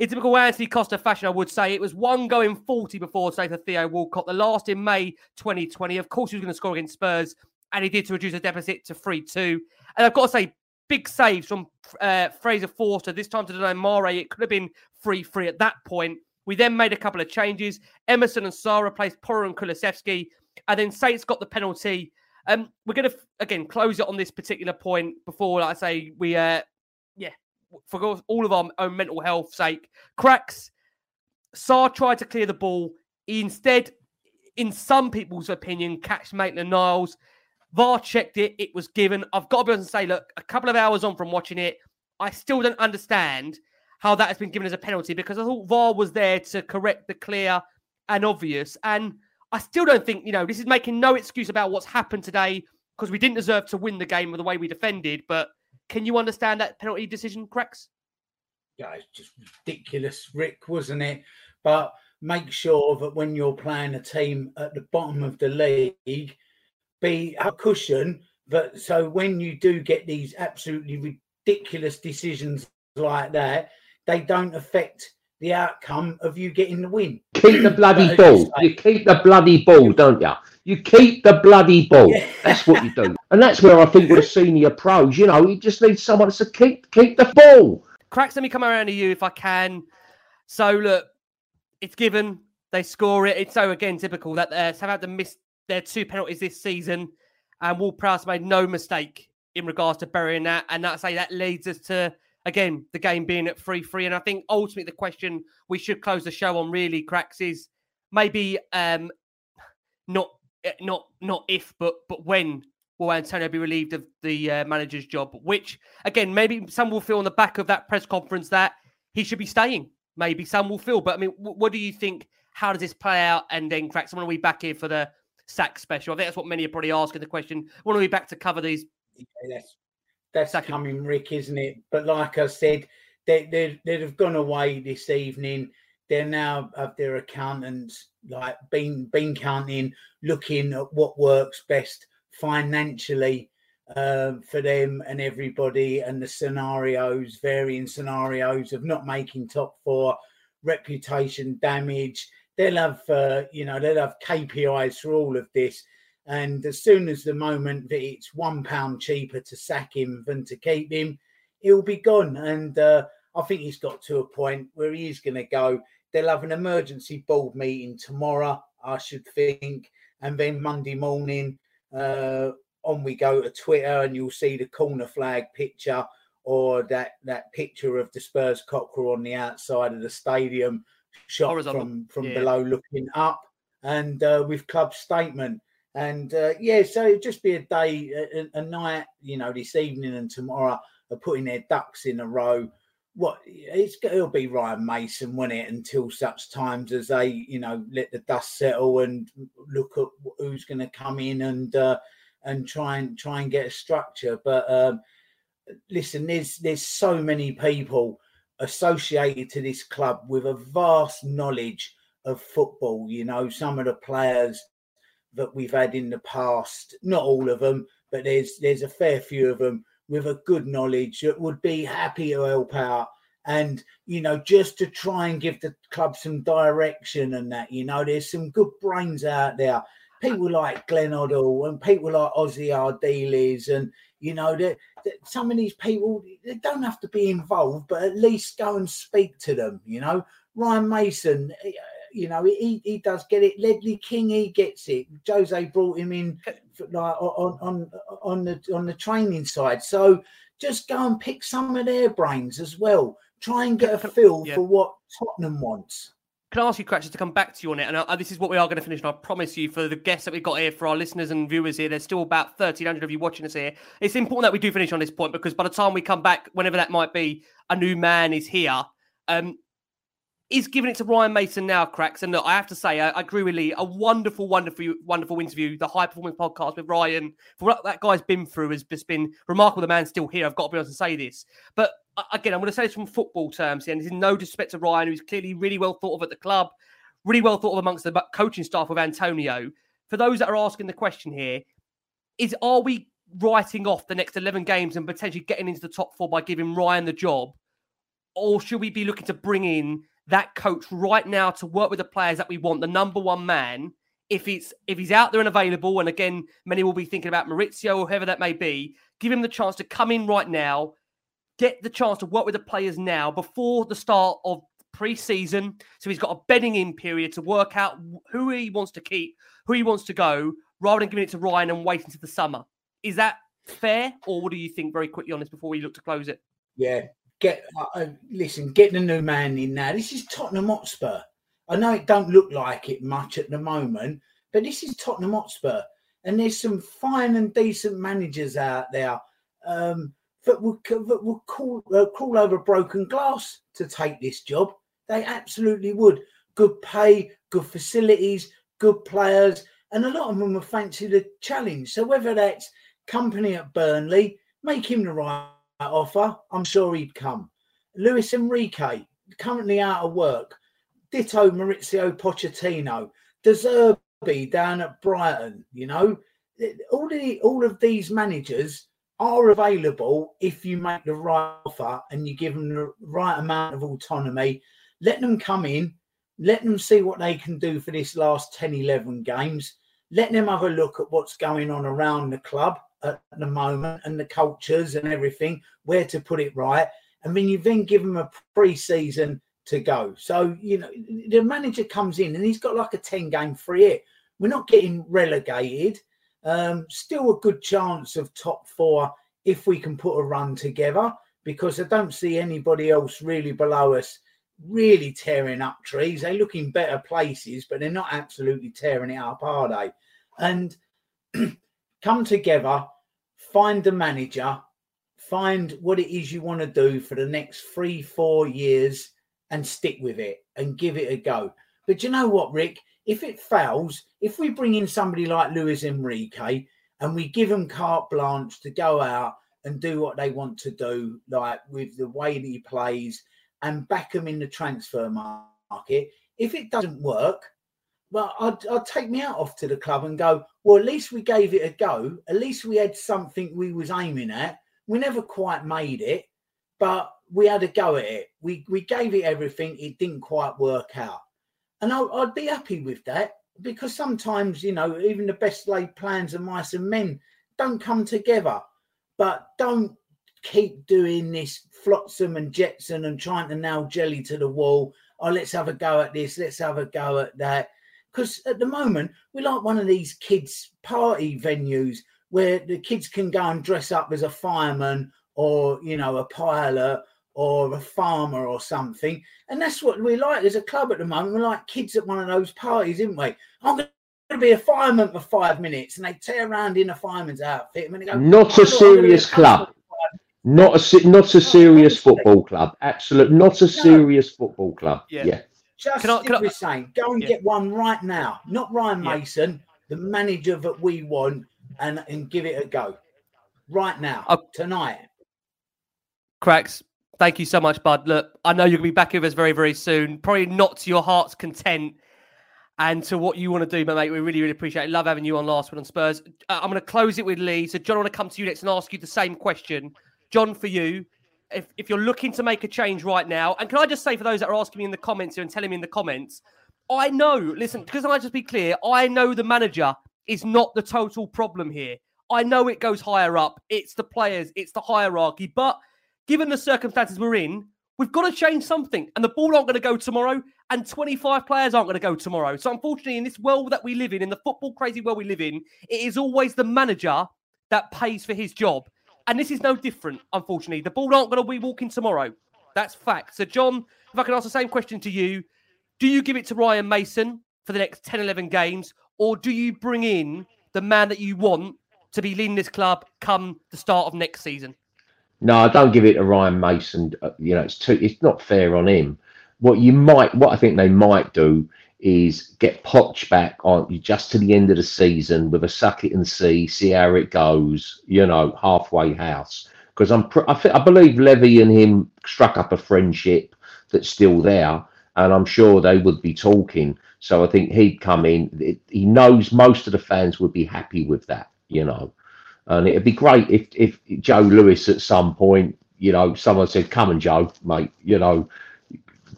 in typical Anthony Costa fashion, I would say it was one going 40 before, say, for Theo Walcott. The last in May 2020. Of course, he was going to score against Spurs, and he did to reduce the deficit to 3 2. And I've got to say, big saves from uh, Fraser Forster. This time to deny Mara. It could have been 3 3 at that point. We then made a couple of changes. Emerson and Sarr replaced Porro and Kulusevski. And then Saints got the penalty. Um, we're going to, again, close it on this particular point before, like I say, we uh, yeah, for all of our own mental health sake, cracks. Sarr tried to clear the ball. He instead, in some people's opinion, catched Maitland Niles. VAR checked it. It was given. I've got to be honest and say, look, a couple of hours on from watching it, I still don't understand how that has been given as a penalty because I thought VAR was there to correct the clear and obvious. And I still don't think, you know, this is making no excuse about what's happened today because we didn't deserve to win the game with the way we defended. But can you understand that penalty decision, Cracks? Yeah, it's just ridiculous, Rick, wasn't it? But make sure that when you're playing a team at the bottom of the league, be a cushion But so when you do get these absolutely ridiculous decisions like that, they don't affect the outcome of you getting the win. Keep the bloody ball. You keep the bloody ball, don't you? You keep the bloody ball. Yeah. That's what you do. And that's where I think with the senior pros, you know, you just need someone to keep keep the ball. Cracks, let me come around to you if I can. So look, it's given. They score it. It's so again typical that uh, Southampton missed their two penalties this season, and Ward Prowse made no mistake in regards to burying that. And that's say that leads us to again the game being at three three. And I think ultimately the question we should close the show on really cracks is maybe um not eh, not not if but but when will Antonio be relieved of the uh, manager's job? Which again maybe some will feel on the back of that press conference that he should be staying. Maybe some will feel, but I mean, what do you think? How does this play out? And then cracks. When are be back here for the sack special? I think that's what many are probably asking the question. When are we back to cover these yeah, that's that's Second. coming, Rick, isn't it? But like I said, they they they'd have gone away this evening. They're now have their accountants like been been counting, looking at what works best financially uh, for them and everybody, and the scenarios, varying scenarios of not making top four, reputation damage. They'll have, uh, you know, they'll have KPIs for all of this. And as soon as the moment that it's one pound cheaper to sack him than to keep him, he'll be gone. And uh, I think he's got to a point where he is going to go. They'll have an emergency board meeting tomorrow, I should think. And then Monday morning, uh, on we go to Twitter, and you'll see the corner flag picture or that that picture of the Spurs cockerel on the outside of the stadium, shot from from yeah. below looking up, and uh, with club statement. And uh, yeah, so it'd just be a day, a, a, night, you know, this evening and tomorrow are putting their ducks in a row. What it's it'll be Ryan Mason, won't it? Until such times as they, you know, let the dust settle and look at who's going to come in and uh, and try and try and get a structure. But um, listen, there's there's so many people associated to this club with a vast knowledge of football. You know, some of the players that we've had in the past. Not all of them, but there's there's a fair few of them with a good knowledge that would be happy to help out and you know just to try and give the club some direction and that you know there's some good brains out there people like Glenn Hoddle and people like Ossie Ardiles and you know that some of these people they don't have to be involved but at least go and speak to them you know Ryan Mason eh, you know, he, he does get it. Ledley King, he gets it. Jose brought him in like on on on the on the training side. So just go and pick some of their brains as well. Try and get a feel yeah. for what Tottenham wants. Can I ask you, Cratchit, to come back to you on it? And uh, this is what we are going to finish. And I promise you, for the guests that we've got here, for our listeners and viewers here, there's still about 1,300 of you watching us here. It's important that we do finish on this point because by the time we come back, whenever that might be, a new man is here. Um, is giving it to Ryan Mason now, cracks. And look, I have to say, I, I, agree with Lee. A wonderful, wonderful, wonderful interview. The high performance podcast with Ryan. For what that guy's been through has just been remarkable. The man's still here. I've got to be able to say this. But again, I'm going to say this from football terms here, and this is no disrespect to Ryan, who's clearly really well thought of at the club, really well thought of amongst the coaching staff with Antonio. For those that are asking the question here, is are we writing off the next 11 games and potentially getting into the top four by giving Ryan the job? Or should we be looking to bring in that coach right now to work with the players that we want, the number one man. If he's if he's out there and available, and again, many will be thinking about Maurizio or whoever that may be, give him the chance to come in right now, get the chance to work with the players now before the start of pre-season. So he's got a bedding in period to work out who he wants to keep, who he wants to go, rather than giving it to Ryan and waiting to the summer. Is that fair, or what do you think? Very quickly on this before we look to close it. Yeah, get uh, uh, listen, get the new man in now. This is Tottenham Hotspur. I know it don't look like it much at the moment, but this is Tottenham Hotspur, and there's some fine and decent managers out there um, that would that would crawl, uh, crawl over broken glass to take this job. They absolutely would. Good pay, good facilities, good players, and a lot of them would fancy the challenge. So whether that's Kompany at Burnley, make him the right offer, I'm sure he'd come. Luis Enrique, currently out of work, ditto Maurizio Pochettino, De Zerbi down at Brighton. You know, all the all of these managers are available if you make the right offer and you give them the right amount of autonomy. Let them come in, let them see what they can do for this last 10, 11 games. Let them have a look at what's going on around the club at the moment and the cultures and everything, where to put it right. And then you then give them a pre season to go. So, you know, the manager comes in and he's got like a 10 game free hit. We're not getting relegated. Um, still a good chance of top four if we can put a run together because I don't see anybody else really below us really tearing up trees. They look in better places, but they're not absolutely tearing it up, are they? And come together, find the manager, find what it is you want to do for the next three, four years and stick with it and give it a go. But you know what, Rick? If it fails, if we bring in somebody like Luis Enrique and we give them carte blanche to go out and do what they want to do, like with the way that he plays, and back him in the transfer market. If it doesn't work, well, I'd, I'd take me out off to the club and go, well, at least we gave it a go. At least we had something we was aiming at. We never quite made it, but we had a go at it. We we gave it everything. It didn't quite work out, and I, would be happy with that because sometimes you know even the best laid plans of mice and men don't come together. But don't keep doing this flotsam and jetsam and trying to nail jelly to the wall. Oh, let's have a go at this. Let's have a go at that. Because at the moment, we're like one of these kids' party venues where the kids can go and dress up as a fireman or, you know, a pilot or a farmer or something. And that's what we like as a club at the moment. We're like kids at one of those parties, isn't we? I'm going to be a fireman for five minutes. And they tear around in a fireman's outfit. And they go, Not a oh, serious club. Not a not a oh, serious football club. Absolute, not a serious football club. Yeah. yeah. Just can I, can we're I, saying, go and yeah. get one right now. Not Ryan yeah. Mason, the manager that we want, and and give it a go right now uh, tonight. Cracks. Thank you so much, Bud. Look, I know you're gonna be back with us very, very soon. Probably not to your heart's content and to what you want to do, my mate. We really, really appreciate it. Love having you on Last Word on Spurs. Uh, I'm going to close it with Lee. So, John, I want to come to you next and ask you the same question. John, for you, if, if you're looking to make a change right now, and can I just say for those that are asking me in the comments here and telling me in the comments, I know, listen, because I just be clear, I know the manager is not the total problem here. I know it goes higher up. It's the players, it's the hierarchy. But given the circumstances we're in, we've got to change something. And the ball aren't going to go tomorrow, and 25 players aren't going to go tomorrow. So, unfortunately, in this world that we live in, in the football crazy world we live in, it is always the manager that pays for his job. And this is no different, unfortunately. The ball aren't going to be walking tomorrow. That's fact. So, John, if I can ask the same question to you, do you give it to Ryan Mason for the next 10, 11 games, or do you bring in the man that you want to be leading this club come the start of next season? No, I don't give it to Ryan Mason. Uh, you know, it's too. It's not fair on him. What you might, what I think they might do is get Poch back on just to the end of the season with a suck it and see, see how it goes, you know, halfway house. Because I'm, I, th- I believe Levy and him struck up a friendship that's still there, and I'm sure they would be talking. So I think he'd come in. It, he knows most of the fans would be happy with that, you know. And it'd be great if if Joe Lewis at some point, you know, someone said, "Come and Joe, mate, you know,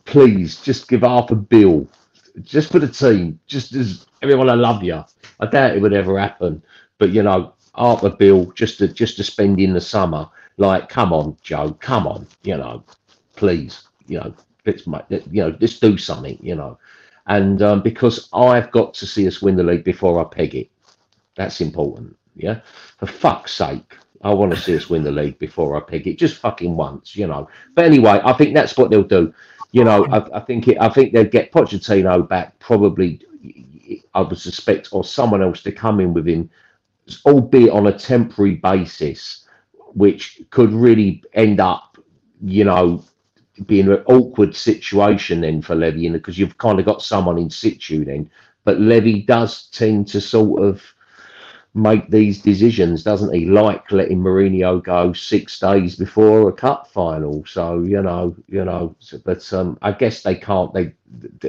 please just give half a bill just for the team, just as everyone, I love you. I doubt it would ever happen, but you know, Arthur Bill just to just to spend in the summer. Like, come on, Joe, come on, you know, please, you know, let's make, you know, let's do something, you know, and um, because I've got to see us win the league before I peg it. That's important, yeah. For fuck's sake, I want to see us win the league before I peg it, just fucking once, you know. But anyway, I think that's what they'll do you know, I, I think it, I think they'd get Pochettino back probably. I would suspect, or someone else to come in with him, albeit on a temporary basis, which could really end up, you know, being an awkward situation then for Levy, because you've kind of got someone in situ then. But Levy does tend to sort of make these decisions, doesn't he? Like letting Mourinho go six days before a cup final. So you know, you know, but um, I guess they can't. They,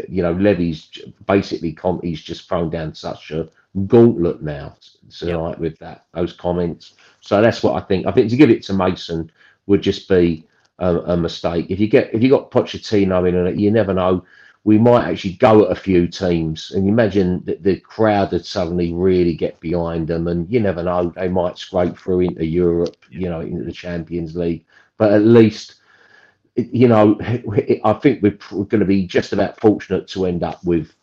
you know, Levy's basically he's just thrown down such a gauntlet now tonight yep. with that those comments. So that's what I think. I think to give it to Mason would just be a, a mistake. If you get if you got Pochettino in it, you never know we might actually go at a few teams. And imagine that the crowd would suddenly really get behind them and you never know they might scrape through into europe you know into the champions league. But at least you know i think we're going to be just about fortunate to end up with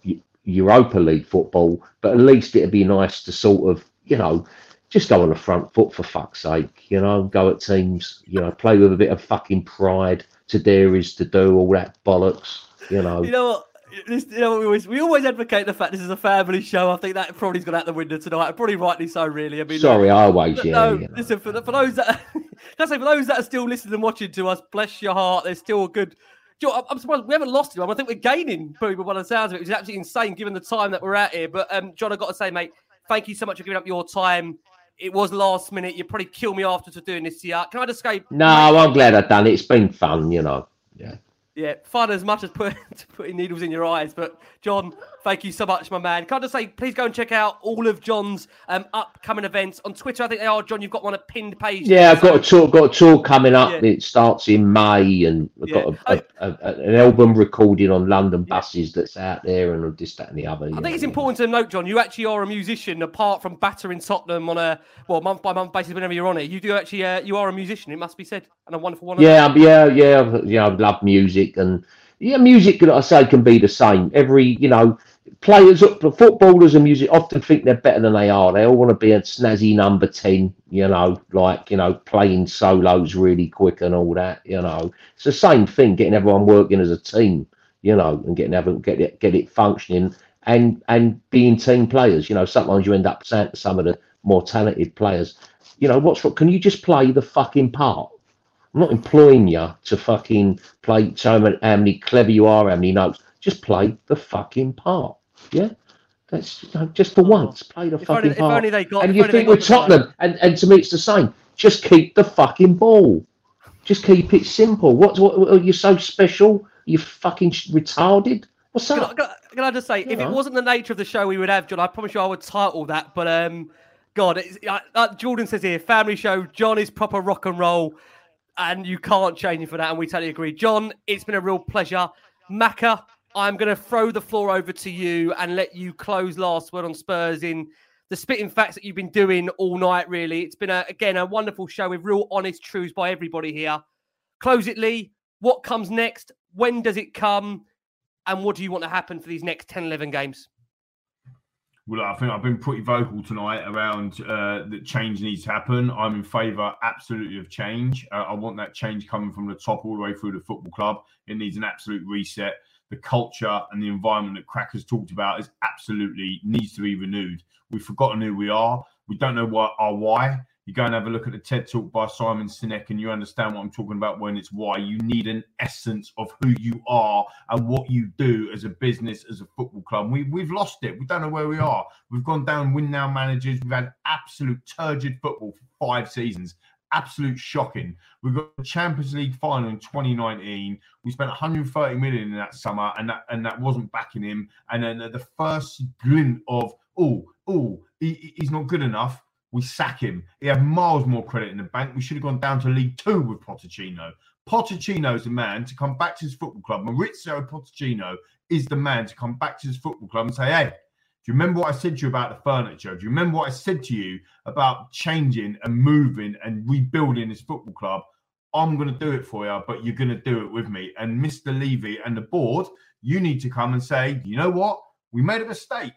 europa league football. But at least it'd be nice to sort of you know just go on the front foot for fuck's sake you know go at teams you know play with a bit of fucking pride to dare is to do all that bollocks you know. You know what? This, you know, we always we always advocate the fact this is a family show. I think that probably's gone out the window tonight. Probably rightly so, really. I mean, sorry, I always yeah. No, you know. listen for, for those that can I say for those that are still listening and watching to us, bless your heart. There's still a good. You know, I'm surprised we haven't lost him. I think we're gaining people by the sounds of it, which is absolutely insane given the time that we're at here. But um, John, I've got to say, mate, thank you so much for giving up your time. It was last minute. You probably kill me after to doing this Yeah, Can I just say? No, I'm glad I've done it. It's been fun, you know. Yeah. Yeah, fun as much as put, putting needles in your eyes. But John, thank you so much, my man. Can I just say, please go and check out all of John's um, upcoming events on Twitter. I think they are, John. You've got one a pinned page. Yeah, I've got a tour. Got a tour coming up. Yeah. It starts in May, and I've yeah. got a, a, a, an album recording on London buses yeah. that's out there, and this, that, and the other. I think know, it's important to note, John. You actually are a musician, apart from battering Tottenham on a well month by month basis whenever you're on it. You do actually, uh, you are a musician. It must be said, and a wonderful one. Yeah, yeah, yeah, yeah. I love music and yeah, music, I say, can be the same. Every, you know, players, footballers and music often think they're better than they are. They all want to be a snazzy number 10, you know, like, you know, playing solos really quick and all that, you know. It's the same thing, getting everyone working as a team, you know, and getting everyone, get it, get it functioning and, and being team players. You know, sometimes you end up saying to some of the more talented players, you know, what's what? Can you just play the fucking part? I'm not employing you to fucking play so how many clever you are, how many notes. Just play the fucking part. Yeah. That's you know, just for once. Play the if fucking only, part. If got, and you think with Tottenham, and, and to me it's the same. Just keep the fucking ball. Just keep it simple. What? What? what are you so special? You fucking retarded. What's up? Can I, can I, can I just say, yeah. if it wasn't the nature of the show we would have, John, I promise you I would title that. But um, God, it's, uh, Jordan says here, family show. John is proper rock and roll and you can't change it for that. And we totally agree. John, it's been a real pleasure. Macca, I'm going to throw the floor over to you and let you close last word on Spurs in the spitting facts that you've been doing all night, really. It's been, a, again, a wonderful show with real honest truths by everybody here. Close it, Lee. What comes next? When does it come? And what do you want to happen for these next 10, 11 games? Well, I think I've been pretty vocal tonight around uh, that change needs to happen. I'm in favour absolutely of change. Uh, I want that change coming from the top all the way through the football club. It needs an absolute reset. The culture and the environment that Crack has talked about is absolutely needs to be renewed. We've forgotten who we are. We don't know what our why you go and have a look at the TED talk by Simon Sinek and you understand what I'm talking about when it's why you need an essence of who you are and what you do as a business, as a football club. We, we've lost it. We don't know where we are. We've gone down win now managers. We've had absolute turgid football for five seasons. Absolute shocking. We've got the Champions League final in 2019. We spent 130 million in that summer, and that and that wasn't backing him. And then the first glint of oh oh he, he's not good enough we sack him. He had miles more credit in the bank. We should have gone down to League Two with. Pochettino is the man to come back to his football club. Mauricio Pochettino is the man to come back to his football club and say, hey, do you remember what I said to you about the furniture? Do you remember what I said to you about changing and moving and rebuilding this football club? I'm going to do it for you, but you're going to do it with me. And Mr. Levy and the board, you need to come and say, you know what? We made a mistake.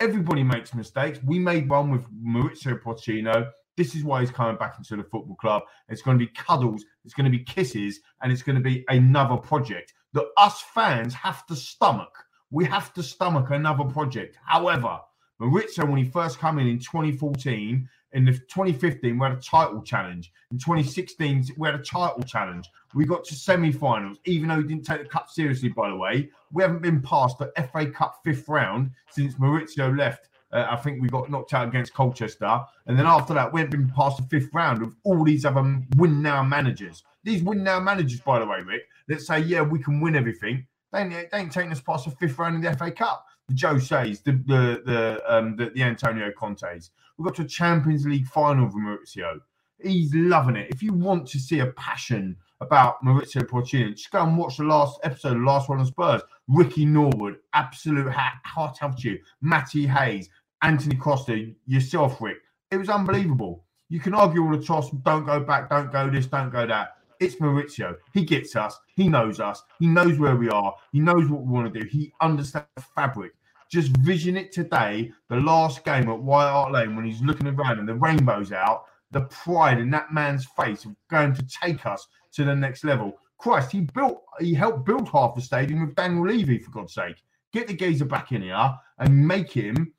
Everybody makes mistakes. We made one with Mauricio Pochettino. This is why he's coming back into the football club. It's going to be cuddles, it's going to be kisses, and it's going to be another project that us fans have to stomach. We have to stomach another project. However, Mauricio, when he first came in in 2014, in the 2015, we had a title challenge. In 2016, we had a title challenge. We got to semi-finals, even though we didn't take the cup seriously. By the way, we haven't been past the FA Cup fifth round since Mauricio left Uh, I think we got knocked out against Colchester, and then after that, we haven't been past the fifth round of all these other win now managers. These win now managers, by the way, Rick, that say, yeah, we can win everything. They ain't, they ain't taking us past the fifth round in the FA Cup. The Josés the the the um the, the Antonio Contes. We got to a Champions League final with Mauricio. He's loving it. If you want to see a passion about Mauricio Pochettino, just go and watch the last episode, the last one on Spurs. Ricky Norwood, absolute heart of you. Matty Hayes, Antony Costa, yourself, Rick. It was unbelievable. You can argue all the toss, don't go back, don't go this, don't go that. It's Mauricio. He gets us. He knows us. He knows where we are. He knows what we want to do. He understands the fabric. Just vision it today, the last game at White Hart Lane when he's looking around and the rainbow's out, the pride in that man's face of going to take us to the next level. Christ, he built, he helped build half the stadium with Daniel Levy, for God's sake. Get the geezer back in here and make him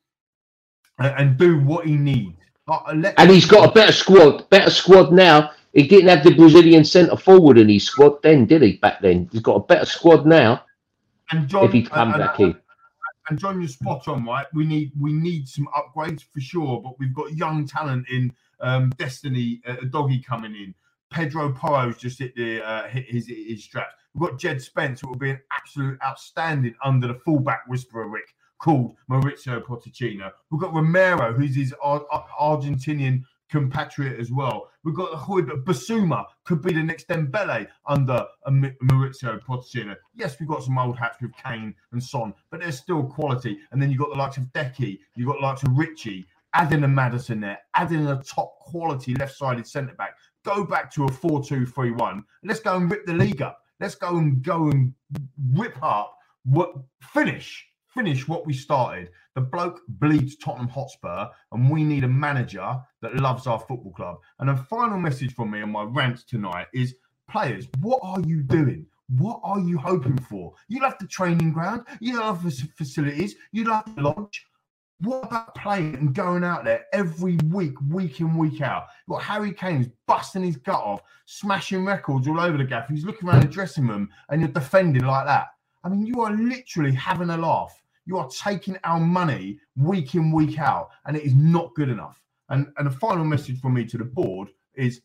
uh, and do what he needs. Uh, and he's got a better squad, better squad now. He didn't have the Brazilian centre forward in his squad then, did he? Back then, he's got a better squad now. And John, if he come and, back in. And John, you're spot on, right? We need we need some upgrades for sure, but we've got young talent in um, Destiny, uh, Doggy coming in. Pedro Porro's just hit the uh, hit his his straps. We've got Jed Spence, who will be an absolute outstanding under the fullback whisperer Rick called Mauricio Pochettino. We've got Romero, who's his Ar- Ar- Argentinian compatriot as well. We've got Yves Bissouma could be the next Dembele under Mauricio Pochettino. Yes, we've got some old hats with Kane and Son, but there's still quality. And then you've got the likes of Decky, you've got the likes of Richie, adding a Maddison there, adding a top quality left sided centre back. Go back to a 4 2 3 1. Let's go and rip the league up. Let's go and go and rip up what finish finish what we started. The bloke bleeds Tottenham Hotspur, and we need a manager that loves our football club. And a final message from me on my rant tonight is players, what are you doing? What are you hoping for? You love the training ground, you love the facilities, you love the lodge. What about playing and going out there every week, week in, week out? You've Harry Kane's busting his gut off, smashing records all over the gaff. He's looking around the dressing room and you're defending like that. I mean, you are literally having a laugh. You are taking our money week in, week out, and it is not good enough. And, and a final message from me to the board is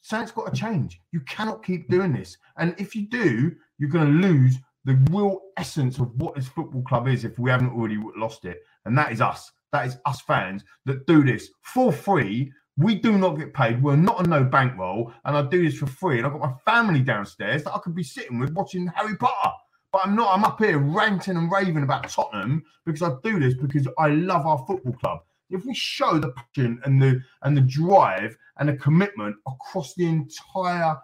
something's got to change. You cannot keep doing this. And if you do, you're going to lose the real essence of what this football club is if we haven't already lost it. And that is us. That is us fans that do this for free. We do not get paid. We're not on no bankroll. And I do this for free. And I've got my family downstairs that I could be sitting with watching Harry Potter. But I'm not. I'm up here ranting and raving about Tottenham because I do this because I love our football club. If we show the passion and the and the drive and the commitment across the entire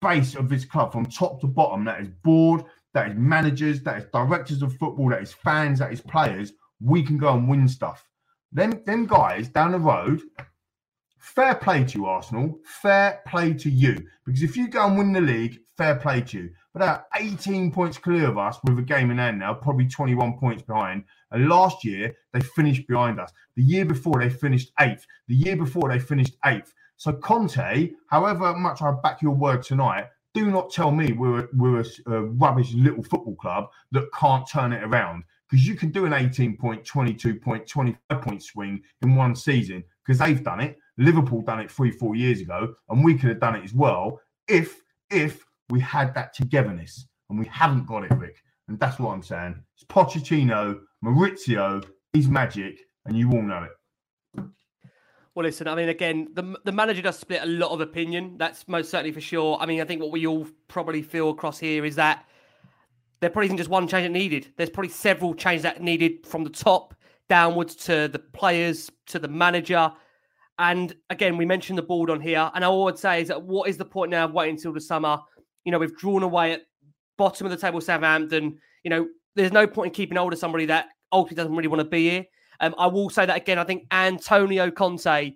base of this club from top to bottom, that is board, that is managers, that is directors of football, that is fans, that is players, we can go and win stuff. Them, them guys down the road, fair play to you, Arsenal. Fair play to you. Because if you go and win the league, fair play to you. But they're 18 points clear of us with a game in hand now, probably 21 points behind. And last year, they finished behind us. The year before, they finished eighth. The year before, they finished eighth. So Conte, however much I back your word tonight, do not tell me we're, we're a, a rubbish little football club that can't turn it around because you can do an 18 point, 22 point, 25 point swing in one season because they've done it. Liverpool done it three, four years ago, and we could have done it as well if if we had that togetherness, and we haven't got it, Rick. And that's what I'm saying. It's Pochettino, Mauricio, he's magic, and you all know it. Well, listen, I mean, again, the, the manager does split a lot of opinion. That's most certainly for sure. I mean, I think what we all probably feel across here is that there probably isn't just one change that needed. There's probably several changes that needed from the top downwards to the players, to the manager. And again, we mentioned the board on here. And all I would say is that what is the point now of waiting until the summer? You know, we've drawn away at bottom of the table Southampton. You know, there's no point in keeping hold of somebody that ultimately doesn't really want to be here. Um, I will say that again. I think Antonio Conte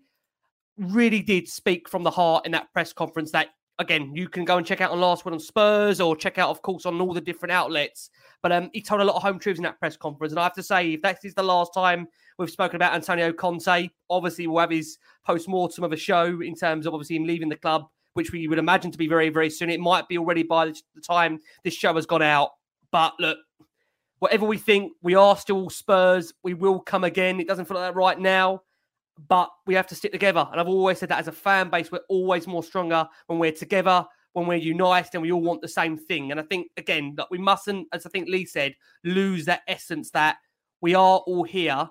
really did speak from the heart in that press conference that again, you can go and check out on Last Word on Spurs or check out, of course, on all the different outlets. But um, he told a lot of home truths in that press conference. And I have to say, if that is the last time we've spoken about Antonio Conte, obviously we'll have his post mortem of a show in terms of obviously him leaving the club, which we would imagine to be very, very soon. It might be already by the time this show has gone out. But look, whatever we think, we are still Spurs. We will come again. It doesn't feel like that right now, but we have to stick together. And I've always said that as a fan base, we're always more stronger when we're together, when we're united, and we all want the same thing. And I think again that we mustn't, as I think Lee said, lose that essence that we are all here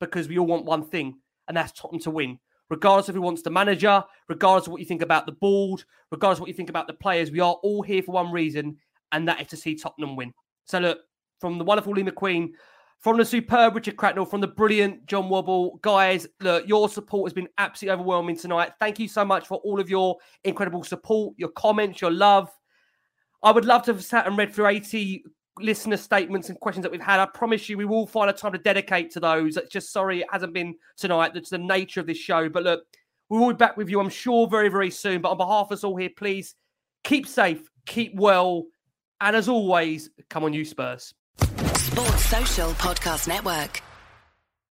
because we all want one thing, and that's Tottenham to win. Regardless of who wants the manager, regardless of what you think about the board, regardless of what you think about the players, we are all here for one reason, and that is to see Tottenham win. So look, from the wonderful Lee McQueen, from the superb Richard Cracknell, from the brilliant Jah Wobble. Guys, look, your support has been absolutely overwhelming tonight. Thank you so much for all of your incredible support, your comments, your love. I would love to have sat and read through 80 listener statements and questions that we've had. I promise you, we will find a time to dedicate to those. It's just sorry it hasn't been tonight. That's the nature of this show. But look, we will be back with you, I'm sure, very, very soon. But on behalf of us all here, please keep safe, keep well, and as always, come on, you Spurs. Sports Social Podcast Network.